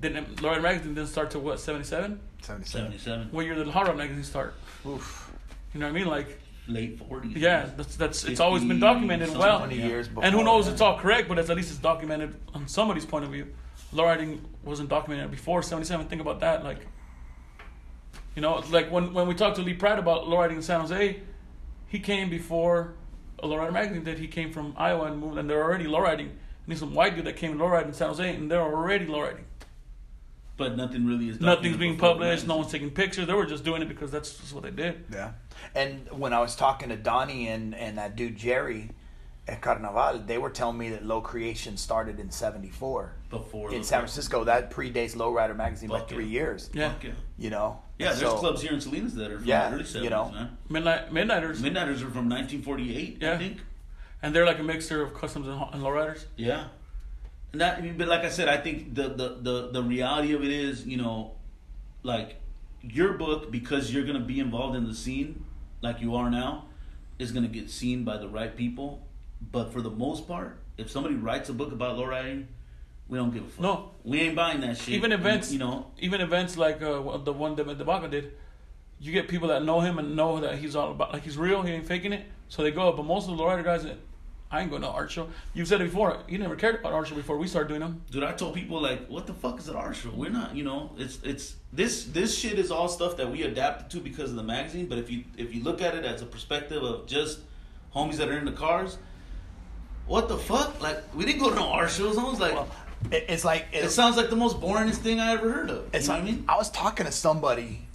didn't Lowrider magazine didn't start till what seventy seven. 77 Seventy-seven, What year did the Hot Rod magazine start? Oof. You know what I mean? Like, late forties. yeah, that's that's it's always been documented well. 20 Yeah. years before And who knows? that. It's all correct, but it's, at least it's documented on somebody's point of view. Lowriding wasn't documented before '77. Think about that. Like, you know, like when when we talked to Lee Pratt about lowriding in San Jose, he came before a lowrider magazine did. He came from Iowa and moved, and they're already lowriding. And he's some white dude that came lowriding in San Jose, and they're already lowriding. But nothing really is. Nothing's being before the published. No one's taking pictures. They were just doing it because that's just what they did. Yeah. And when I was talking to Donnie and, and that dude Jerry at Carnaval, they were telling me that Low Creation started in 74 before in San Francisco. That predates Lowrider Magazine by three yeah. years. Yeah. Fuck yeah. You know? Yeah, there's So- clubs here in Salinas that are from Yeah, the early 70s, you know. man. Midnight Midnighters, Midnighters are from 1948, I think. and they're like a mixture of customs and, and lowriders. Yeah. And that, I mean, but like I said, I think the, the, the, the reality of it is, you know, like your book, because you're going to be involved in the scene like you are now, is going to get seen by the right people But for the most part, if somebody writes a book about lowriding, we don't give a fuck. No. we ain't buying that shit. even events, you know. even events like uh, the one that Debaca did, you get people that know him and know that he's all about, like he's real, he ain't faking it, so they go. But most of the lowrider guys, I ain't going to art show. You've said it before. You never cared about art show before we started doing them. Dude, I told people like, what the fuck is an art show? We're not, you know, it's it's this this shit is all stuff that we adapted to because of the magazine. But if you if you look at it as a perspective of just homies that are in the cars, what the fuck? Like, we didn't go to no art shows. I was like, Well, it, it's like it sounds like the most boringest thing I ever heard of. It's you know like, what I mean? I was talking to somebody,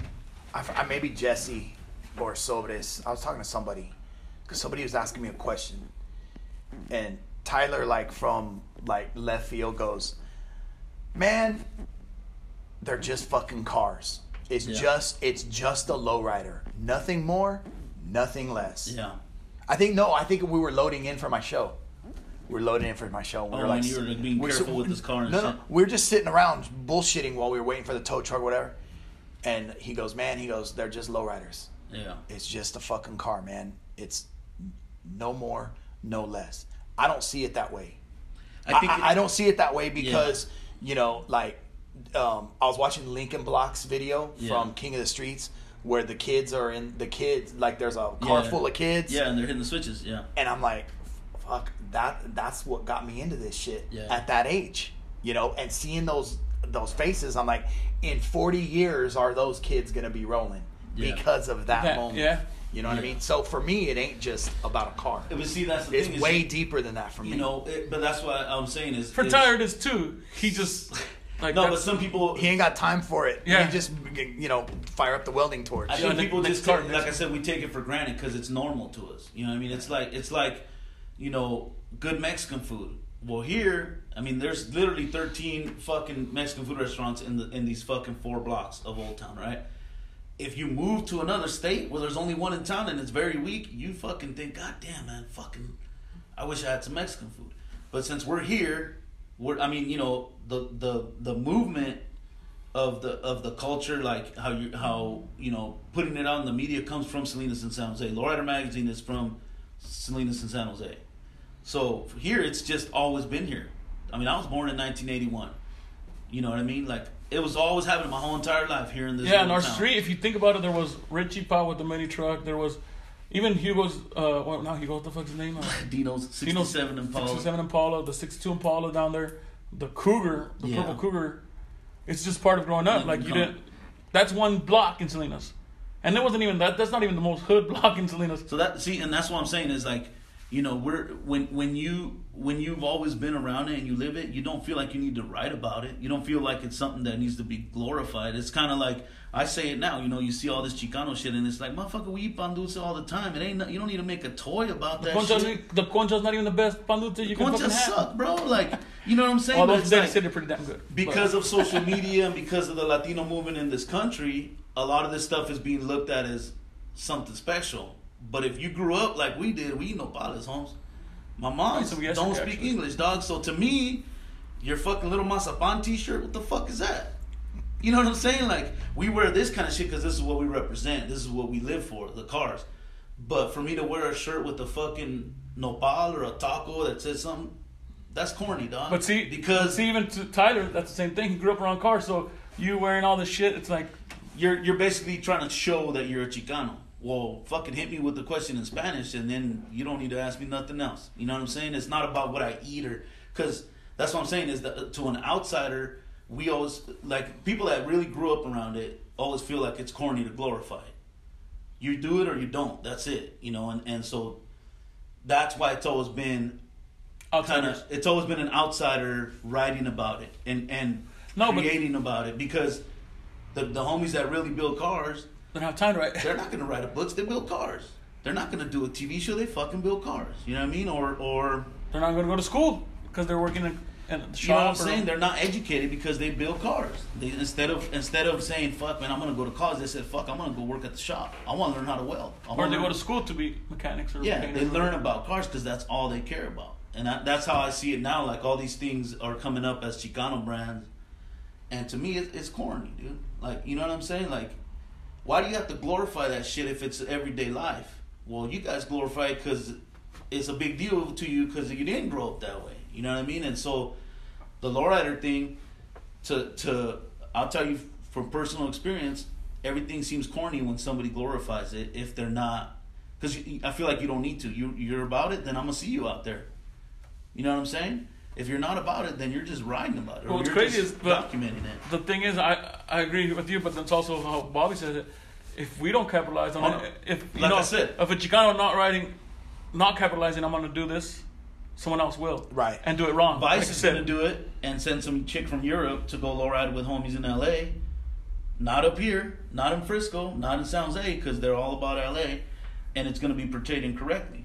I, f- I maybe Jesse or Sobres. I was talking to somebody because somebody was asking me a question, and Tyler, like from like left field, goes, "Man, they're just fucking cars. It's Yeah. just it's just a lowrider. Nothing more, nothing less." Yeah. I think no. I think we were loading in for my show. We're loading in for my show. We Oh, were like, you were, like, being we're careful with this car and no, no, we were just sitting around bullshitting while we were waiting for the tow truck, or whatever. And he goes, "Man, he goes, they're just lowriders. Yeah. It's just a fucking car, man. It's no more, no less. I don't see it that way. I, think I, it- I don't see it that way because you know, like, um, I was watching Lincoln Block's video Yeah. from King of the Streets where the kids are in the kids like there's a car Yeah. full of kids Yeah, and they're hitting the switches. Yeah. and I'm like, fuck, that that's what got me into this shit Yeah. at that age, you know. And seeing those those faces, I'm like, in 40 years, are those kids gonna be rolling Yeah. because of that, That- moment? yeah. You know what I mean? So for me, it ain't just about a car. But see, that's the It's thing. is way deeper than that for me. You know, it, but that's what I'm saying is For is, Tyler, it is too. He just *laughs* like No, but some people. he ain't got time for it. Yeah. He just you know fire up the welding torch. I Yeah, think next- people just car, take, like I said, we take it for granted because it's normal to us. You know what I mean? It's like it's like, you know, good Mexican food. Well, here, I mean, there's literally 13 fucking Mexican food restaurants in the in these fucking four blocks of Old Town, right? If you move to another state where there's only one in town and it's very weak, you fucking think, God damn, man, fucking, I wish I had some Mexican food. But since we're here, we're, I mean, you know, the the the movement of the of the culture, like how you how you know putting it out in the media comes from Salinas and San Jose. Lowrider magazine is from Salinas and San Jose. So here, it's just always been here. I mean, I was born in 1981. You know what I mean? Like it was always happening my whole entire life here in this. yeah, in our town. street. If you think about it, there was Richie Pa with the mini truck. There was even Hugo's. Uh, well, not Hugo. What the fuck's his name? Uh, Dino's 67 Impala. 67 Impala, the 62 Impala down there, the Cougar, the Yeah. purple Cougar. It's just part of growing up. Like you didn't. That's one block in Salinas, and it wasn't even that. That's not even the most hood *laughs* block in Salinas. So that see, and that's what I'm saying is like, you know, we're when when you when you've always been around it and you live it, you don't feel like you need to write about it. You don't feel like it's something that needs to be glorified. It's kind of like I say it now. You know, you see all this Chicano shit, and it's like, motherfucker, we eat pan dulce all the time. It ain't. You don't need to make a toy about The that concha's, shit. the concha's not even the best pan dulce you can fucking Conchas have. suck, bro. Like, you know what I'm *laughs* saying? Although But it's they like- pretty damn good. because of social media and because of the Latino movement in this country, a lot of this stuff is being looked at as something special. But if you grew up like we did, we eat nopales, homes. My mom so we don't speak actually. English, dog. So to me, your fucking little mazapan T-shirt, what the fuck is that? You know what I'm saying? Like we wear this kind of shit because this is what we represent. This is what we live for, the cars. But for me to wear a shirt with a fucking nopal or a taco that says something, that's corny, dog. But see, because see, even to Tyler, that's the same thing. He grew up around cars, so you wearing all this shit, it's like you're you're basically trying to show that you're a Chicano. Well, fucking hit me with the question in Spanish, and then you don't need to ask me nothing else. You know what I'm saying? It's not about what I eat or because that's what I'm saying is that uh, to an outsider, we always like people that really grew up around it always feel like it's corny to glorify it. You do it or you don't. That's it. You know, and and so that's why it's always been kind of it's always been an outsider writing about it and and No, but- creating about it because the the homies that really build cars They don't have time to write. they're not going to write a books they build cars. They're not going to do a TV show. They fucking build cars. You know what I mean? Or or They're not going to go to school because they're working in, the you know what I'm saying? They're not educated because they build cars. They, instead of instead of saying fuck man I'm going to go to college they said fuck I'm going to go work at the shop. I want to learn how to weld. I or they go to school to be mechanics or Yeah, they or learn about cars because that's all they care about, and I, that's how I see it now. Like all these things are coming up as Chicano brands, and to me, it, it's corny, dude. Like you know what I'm saying? Like, why do you have to glorify that shit if it's everyday life? Well, you guys glorify it because it's a big deal to you because you didn't grow up that way. You know what I mean? And so the lowrider thing, to to I'll tell you from personal experience, everything seems corny when somebody glorifies it if they're not. Because I feel like you don't need to. You you're about it, then I'm gonna see you out there. You know what I'm saying? If you're not about it, then you're just writing about it. Well, what's you're crazy just is but documenting it. The thing is, I I agree with you, but that's also how Bobby says it. If we don't capitalize on Oh, it, if you like know, I said. if a Chicano not writing, not capitalizing, I'm gonna do this. Someone else will, Right. And do it wrong. Vice Like I is said, gonna do it and send some chick from Europe to go lowride with homies in LA. Not up here, not in Frisco, not in San Jose, because they're all about LA, and it's gonna be portrayed incorrectly,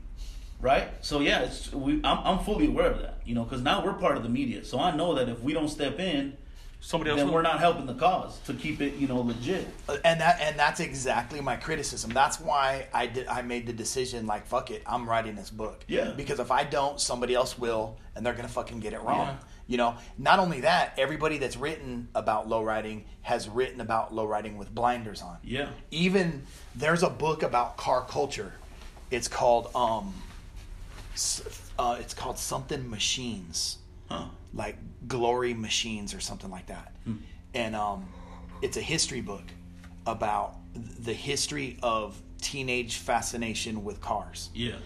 right? So yeah, it's we. I'm, I'm fully aware of that, you know, because now we're part of the media, so I know that if we don't step in, somebody else. then will. we're not helping the cause to keep it, you know, legit. and that and that's exactly my criticism. That's why I did I made the decision like fuck it, I'm writing this book. Yeah. Because if I don't, somebody else will, and they're gonna fucking get it wrong. Yeah. You know. Not only that, everybody that's written about low riding has written about low riding with blinders on. Yeah. Even there's a book about car culture. It's called um, s- uh, it's called something machines Huh. like glory machines or something like that and um, it's a history book about the history of teenage fascination with cars Yeah.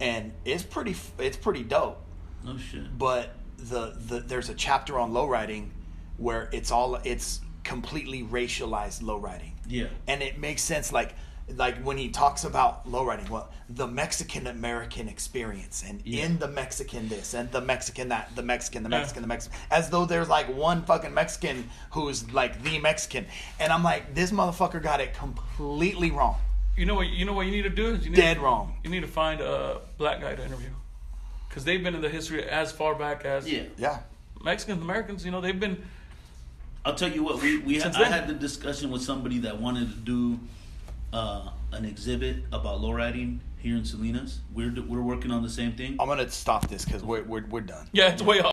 and it's pretty it's pretty dope No shit. but the, the there's a chapter on lowriding where it's all it's completely racialized lowriding Yeah. and it makes sense like like when he talks about lowriding well the mexican american experience and Yeah. in the mexican this and the mexican that the mexican the Yeah. mexican the mexican as though there's like one fucking mexican who's like the mexican and i'm like this motherfucker got it completely wrong You know what? You know what you need to do is you need Dead to, wrong. You need to find a black guy to interview, because they've been in the history as far back as Yeah. yeah Mexicans, Americans. You know, they've been. I'll tell you what we we Since I had the discussion with somebody that wanted to do uh, an exhibit about lowriding here in Salinas. We're we're working on the same thing. i'm gonna stop this because we're, we're, we're done Yeah, it's way off.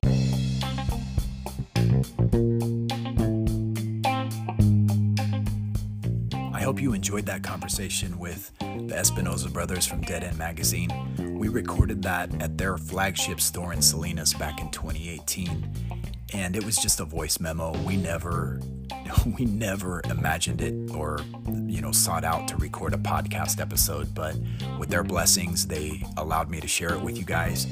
I hope you enjoyed that conversation with the Espinoza brothers from Dead End Magazine. We recorded that at their flagship store in Salinas back in 2018, and it was just a voice memo. We never, *laughs* we never imagined it or, you know, sought out to record a podcast episode. But with their blessings, they allowed me to share it with you guys.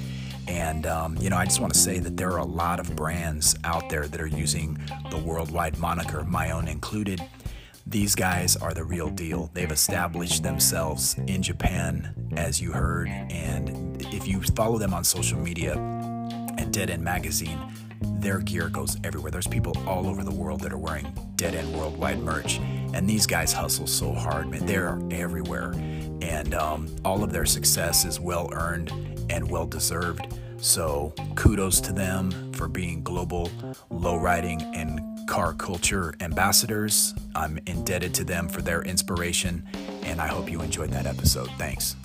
And, um, you know, I just want to say that there are a lot of brands out there that are using the worldwide moniker, my own included. These guys are the real deal. They've established themselves in Japan, as you heard. And if you follow them on social media at Dead End Magazine, their gear goes everywhere. There's people all over the world that are wearing Dead End Worldwide merch. And these guys hustle so hard, man. They're everywhere. And um, all of their success is well earned and well deserved. So kudos to them for being global lowriding and car culture ambassadors. I'm indebted to them for their inspiration, and I hope you enjoyed that episode. Thanks.